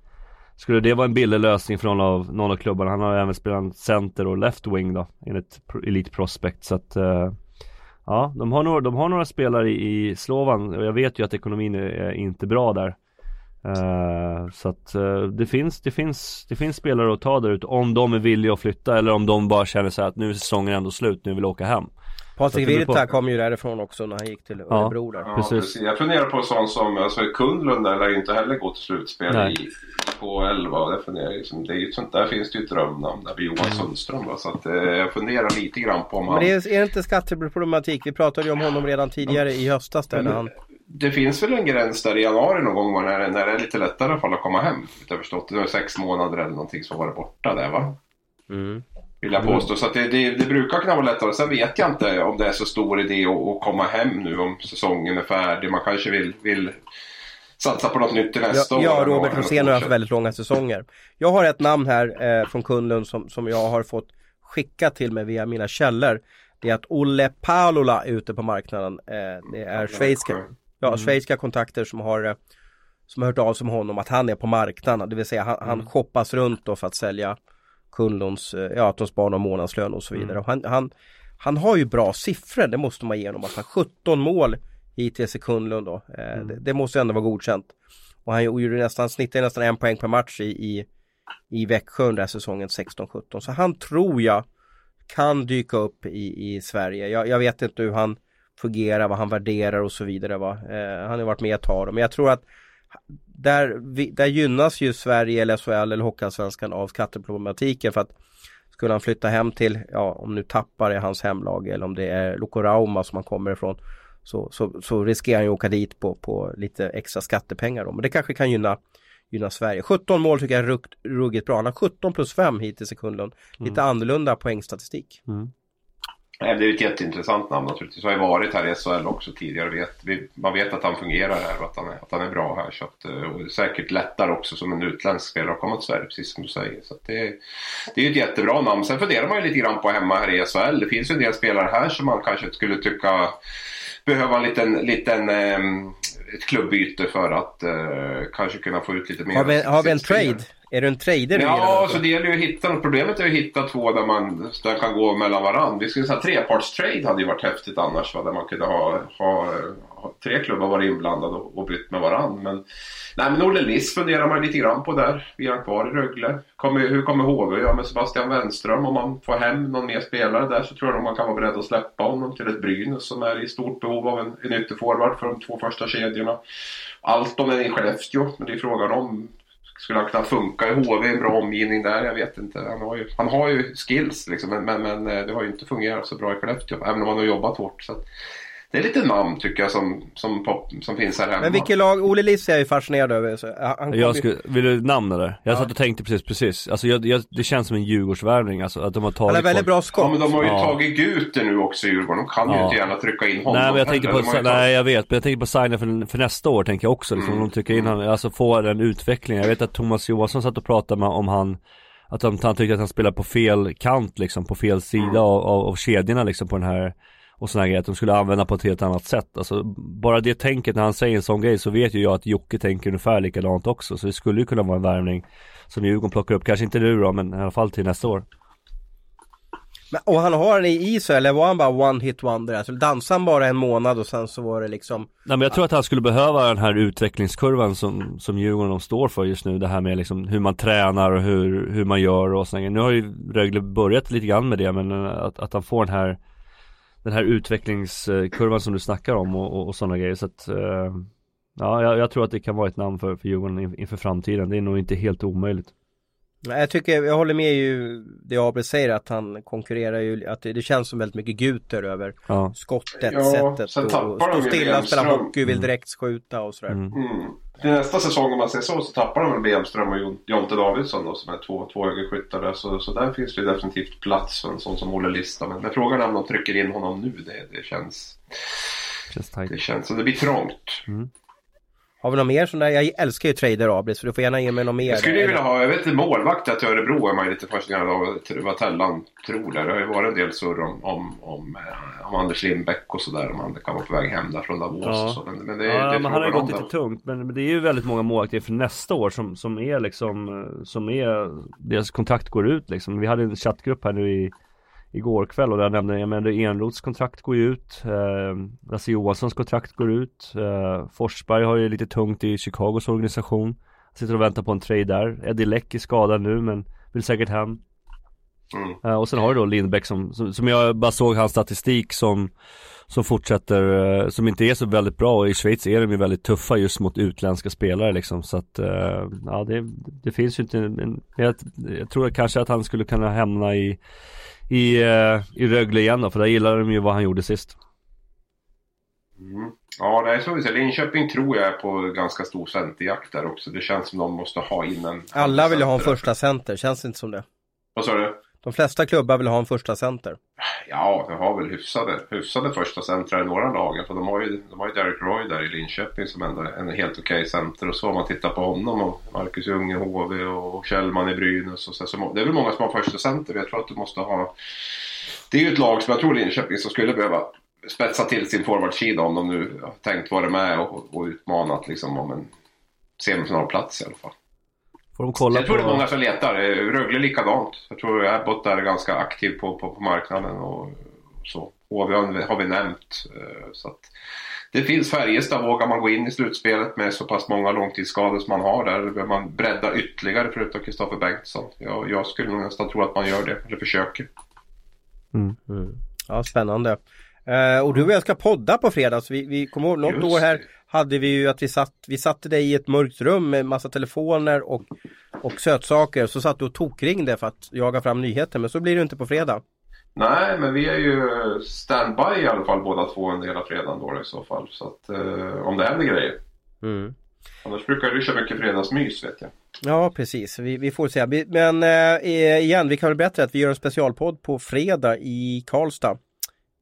Skulle det vara en billig lösning för någon av, någon av klubbarna? Han har även spelat center och left wing då enligt Elite Prospect så att uh, Ja, de har några, de har några spelare i, i Slovan och jag vet ju att ekonomin är, är inte bra där. Uh, så att uh, det finns, det finns, det finns spelare att ta där ute om de är villiga att flytta eller om de bara känner sig att nu är säsongen ändå slut, nu vill jag åka hem. Patrik Virta kom ju därifrån också när han gick till Örebro där. Ja, precis. Jag funderar på sånt som, alltså Kundlund lär inte heller gå till slutspel i, på 11. Det, funderar, liksom, det är ju sånt där finns det ju ett drömnamn där med Johan. Sundström. Va? Så att, eh, jag funderar lite grann på om han... Men det är, är det inte skatteproblematik? Vi pratade ju om honom redan tidigare i höstas där när han... Det finns väl en gräns där i januari någon gång när, när det är lite lättare för att komma hem. Jag förstått. Det var sex månader eller någonting som varit borta där va? Mm. Vill jag påstå. Så det, det, det, brukar kunna vara lättare. Sen vet jag inte om det är så stor idé att, att komma hem nu om säsongen är färdig. Man kanske vill, vill satsa på något nytt till nästa ja, år. Ja, Robert Rosén har haft väldigt långa säsonger. Jag har ett namn här eh, från kunden som, som jag har fått skicka till mig via mina källor. Det är att Olle Palola är ute på marknaden. Eh, det är schweiziska, ja, mm. schweiziska kontakter som har eh, som har hört av sig med honom att han är på marknaden. Det vill säga han, mm. han shoppas runt då för att sälja Kunlunds, eh, ja att de sparar månadslön och så vidare. Mm. Han, han, han har ju bra siffror, det måste man ge honom. Att han 17 mål hittills i Kunlund då. Eh, mm. det, det, måste ändå vara godkänt. Och han gjorde nästan, snittade nästan en poäng per match i, i, i Växjö under säsongen 16-17. Så han tror jag kan dyka upp i, i Sverige. Jag, jag, vet inte hur han fungerar, vad han värderar och så vidare. Va? Eh, han har varit med ett tag. Men jag tror att där, vi, där gynnas ju Sverige eller SHL eller Hockeyallsvenskan av skatteproblematiken för att skulle han flytta hem till, ja om nu tappar är hans hemlag eller om det är Lokorauma som han kommer ifrån så, så, så riskerar han ju att åka dit på, på lite extra skattepengar då. Men det kanske kan gynna, gynna Sverige. 17 mål tycker jag är ruggigt bra. Han har 17 plus 5 hittills i Kundlund. Lite mm. annorlunda poängstatistik. Mm. Det är ett jätteintressant namn naturligtvis. Han har ju varit här i SHL också tidigare. Vet, man vet att han fungerar här och att han är, att han är bra här. Så att, eh, och säkert lättare också som en utländsk spelare att komma till Sverige, precis som du säger. Så det, det är ju ett jättebra namn. Sen funderar man ju lite grann på hemma här i SHL. Det finns ju en del spelare här som man kanske skulle tycka behöva en liten, liten um, ett klubbyte för att uh, kanske kunna få ut lite mer. Har vi, har vi en trade? Är du en trader? Ja, alltså det gäller ju att hitta, problemet är att hitta två där man där kan gå mellan varandra. Vi skulle säga trepartstrade hade ju varit häftigt annars, va? där man kunde ha, ha, ha tre klubbar varit inblandade och, och bytt med varandra. Men, nej, men Olle Liss funderar man lite grann på där. Vi är kvar i Rögle. Kommer, hur kommer HV göra med Sebastian Wenström? Om man får hem någon mer spelare där så tror jag nog man kan vara beredd att släppa honom till ett Brynäs som är i stort behov av en, en ytterforward för de två första kedjorna. Allt är i Skellefteå, men det är frågan om skulle han kunna funka i HV, en bra omgivning där? Jag vet inte. Han har ju, han har ju skills liksom, men, men, men eh, det har ju inte fungerat så bra i Skellefteå, även om han har jobbat hårt. Så det är lite namn tycker jag som, som, pop, som finns här hemma. Men vilket lag, Olle Liss är jag ju fascinerad över. Så han jag skulle, vill du namn eller? Jag ja. satt och tänkte precis, precis. Alltså jag, jag, det känns som en Djurgårdsvärvning alltså, att de har tagit Han har väldigt bra skott. Ja men de har ju ja. tagit Guter nu också i Djurgården. De kan ja. ju inte gärna trycka in honom Nej men jag tänker på, nej tagit... jag vet, men jag tänker på signa för, för nästa år tänker jag också. Liksom, mm. de trycker in honom, alltså få den utvecklingen. Jag vet att Thomas Johansson satt och pratade med, om han att han, han tyckte att han spelar på fel kant liksom, på fel sida mm. av, av, av kedjorna liksom på den här och sådana grejer, att de skulle använda på ett helt annat sätt. Alltså bara det tänket när han säger en sån grej så vet ju jag att Jocke tänker ungefär likadant också. Så det skulle ju kunna vara en värvning som Djurgården plockar upp, kanske inte nu då, men i alla fall till nästa år. Men, och han har den i sig, eller var han bara one hit wonder? Alltså dansade han bara en månad och sen så var det liksom Nej men jag tror att han skulle behöva den här utvecklingskurvan som, som Djurgården står för just nu Det här med liksom hur man tränar och hur, hur man gör och sådär Nu har ju Rögle börjat lite grann med det men att, att han får den här den här utvecklingskurvan som du snackar om och, och, och sådana grejer så att eh, Ja, jag, jag, tror att det kan vara ett namn för, för Djurgården inför framtiden. Det är nog inte helt omöjligt. Jag tycker, jag håller med ju det Abel säger att han konkurrerar ju, att det, det känns som väldigt mycket Guter över ja. skottet, ja, sättet och stå stilla, spela hockey, vill direkt skjuta och sådär. Mm. Mm. Till nästa säsong om man säger så, så tappar de väl Bemström och Jonte Davidsson då som är två, två högerskyttar. Så, så där finns det ju definitivt plats för en sån som Olle Lista. Men, men frågan är om de trycker in honom nu, det, det känns... Det känns som det blir trångt. Mm. Har vi något mer sån där? Jag älskar ju trader Abris så du får gärna ge mig något mer. Jag skulle ju vilja ha, jag vet inte, målvakt till Örebro är man ju lite fascinerad av vad Tellan tror där. Det har ju varit en del surr om, om, om, eh, om Anders Lindbäck och sådär. Om han kan vara på väg hem där från Davos ja. och så. Men, men det, ja, det men han har ju gått lite tungt. Men, men, det är ju väldigt många målvakter för nästa år som, som är liksom, som är, deras kontrakt går ut liksom. Vi hade en chattgrupp här nu i igår kväll och där nämnde jag men Enroths kontrakt går ju ut. Eh, Lasse Johanssons kontrakt går ut. Eh, Forsberg har ju lite tungt i Chicagos organisation. Sitter och väntar på en trade där. Eddie Leck är skadad nu men vill säkert hem. Mm. Eh, och sen har du då Lindbäck som, som, som, jag bara såg hans statistik som som fortsätter, eh, som inte är så väldigt bra och i Schweiz är de ju väldigt tuffa just mot utländska spelare liksom så att eh, ja det, det finns ju inte en, jag, jag tror kanske att han skulle kunna hamna i i, i Rögle igen då för där gillar de ju vad han gjorde sist. Mm. Ja, det är så vi säger. Linköping tror jag är på ganska stor centerjakt där också. Det känns som de måste ha in en... Alla vill ju ha en första center, känns det inte som det? Vad sa du? De flesta klubbar vill ha en första center. Ja, de har väl hyfsade, hyfsade första centrar i några lag. För de har ju, de har ju Derek Roy där i Linköping som ändå är en helt okej okay center. Och så om man tittar på honom och Marcus Ljung i HV och Kjellman i Brynäs. Och så, så, det är väl många som har första center. Jag tror att du måste ha... Det är ju ett lag som jag tror Linköping som skulle behöva spetsa till sin forwardsida om de nu har tänkt vara med och, och utmanat liksom om en semifinalplats i alla fall. Får de kolla jag tror på... det är många som letar. Rögle likadant. Jag tror Abbott är ganska aktiv på, på, på marknaden och så. HV har vi nämnt. Eh, så att det finns Färjestad. Vågar man gå in i slutspelet med så pass många långtidsskador som man har där? Behöver man bredda ytterligare förutom Kristoffer Bengtsson? Jag, jag skulle nog nästan tro att man gör det, eller försöker. Mm. Mm. Ja, spännande. Uh, och du och jag ska podda på fredag. Så vi, vi kommer ihåg något Just år här hade vi ju att vi satt, vi satte dig i ett mörkt rum med massa telefoner och, och sötsaker. Så satt du och tokringde för att jaga fram nyheter. Men så blir det inte på fredag. Nej, men vi är ju standby i alla fall båda två del av fredagen då i så fall. Så att eh, om det händer grejer. Mm. Annars brukar du köra mycket fredagsmys vet jag. Ja precis, vi, vi får se. Men eh, igen, vi kan väl berätta att vi gör en specialpodd på fredag i Karlstad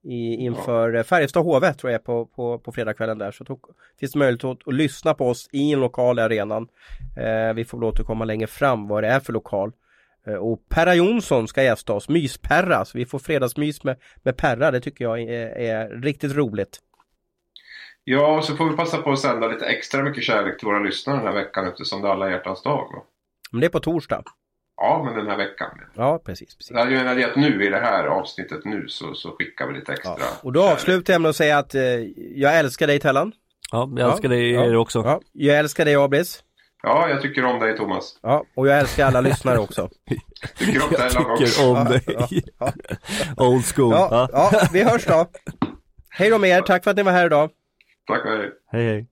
i, inför ja. Färjestad HV tror jag på, på, på fredagskvällen där. Så då finns det möjlighet att, att lyssna på oss i en lokal i arenan. Eh, vi får väl återkomma längre fram vad det är för lokal. Eh, och Perra Jonsson ska gästa oss, Mysperra. Så vi får fredagsmys med, med Perra, det tycker jag är, är riktigt roligt. Ja, så får vi passa på att sända lite extra mycket kärlek till våra lyssnare den här veckan eftersom det är alla hjärtans dag. Va? Men det är på torsdag. Ja, men den här veckan. Ja, precis. precis. Jag menar det att nu i det här avsnittet nu så, så skickar vi lite extra. Ja. Och då avslutar jag med att säga att eh, jag älskar dig Tellan. Ja, jag älskar ja, dig ja, också. Ja. Jag älskar dig Abris. Ja, jag tycker om dig Thomas. Ja, och jag älskar alla lyssnare också. tycker om jag tycker också. om dig. Ja, Old school. Ja, ja, vi hörs då. Hej då med er, tack för att ni var här idag. Tack och hej. Hej hej.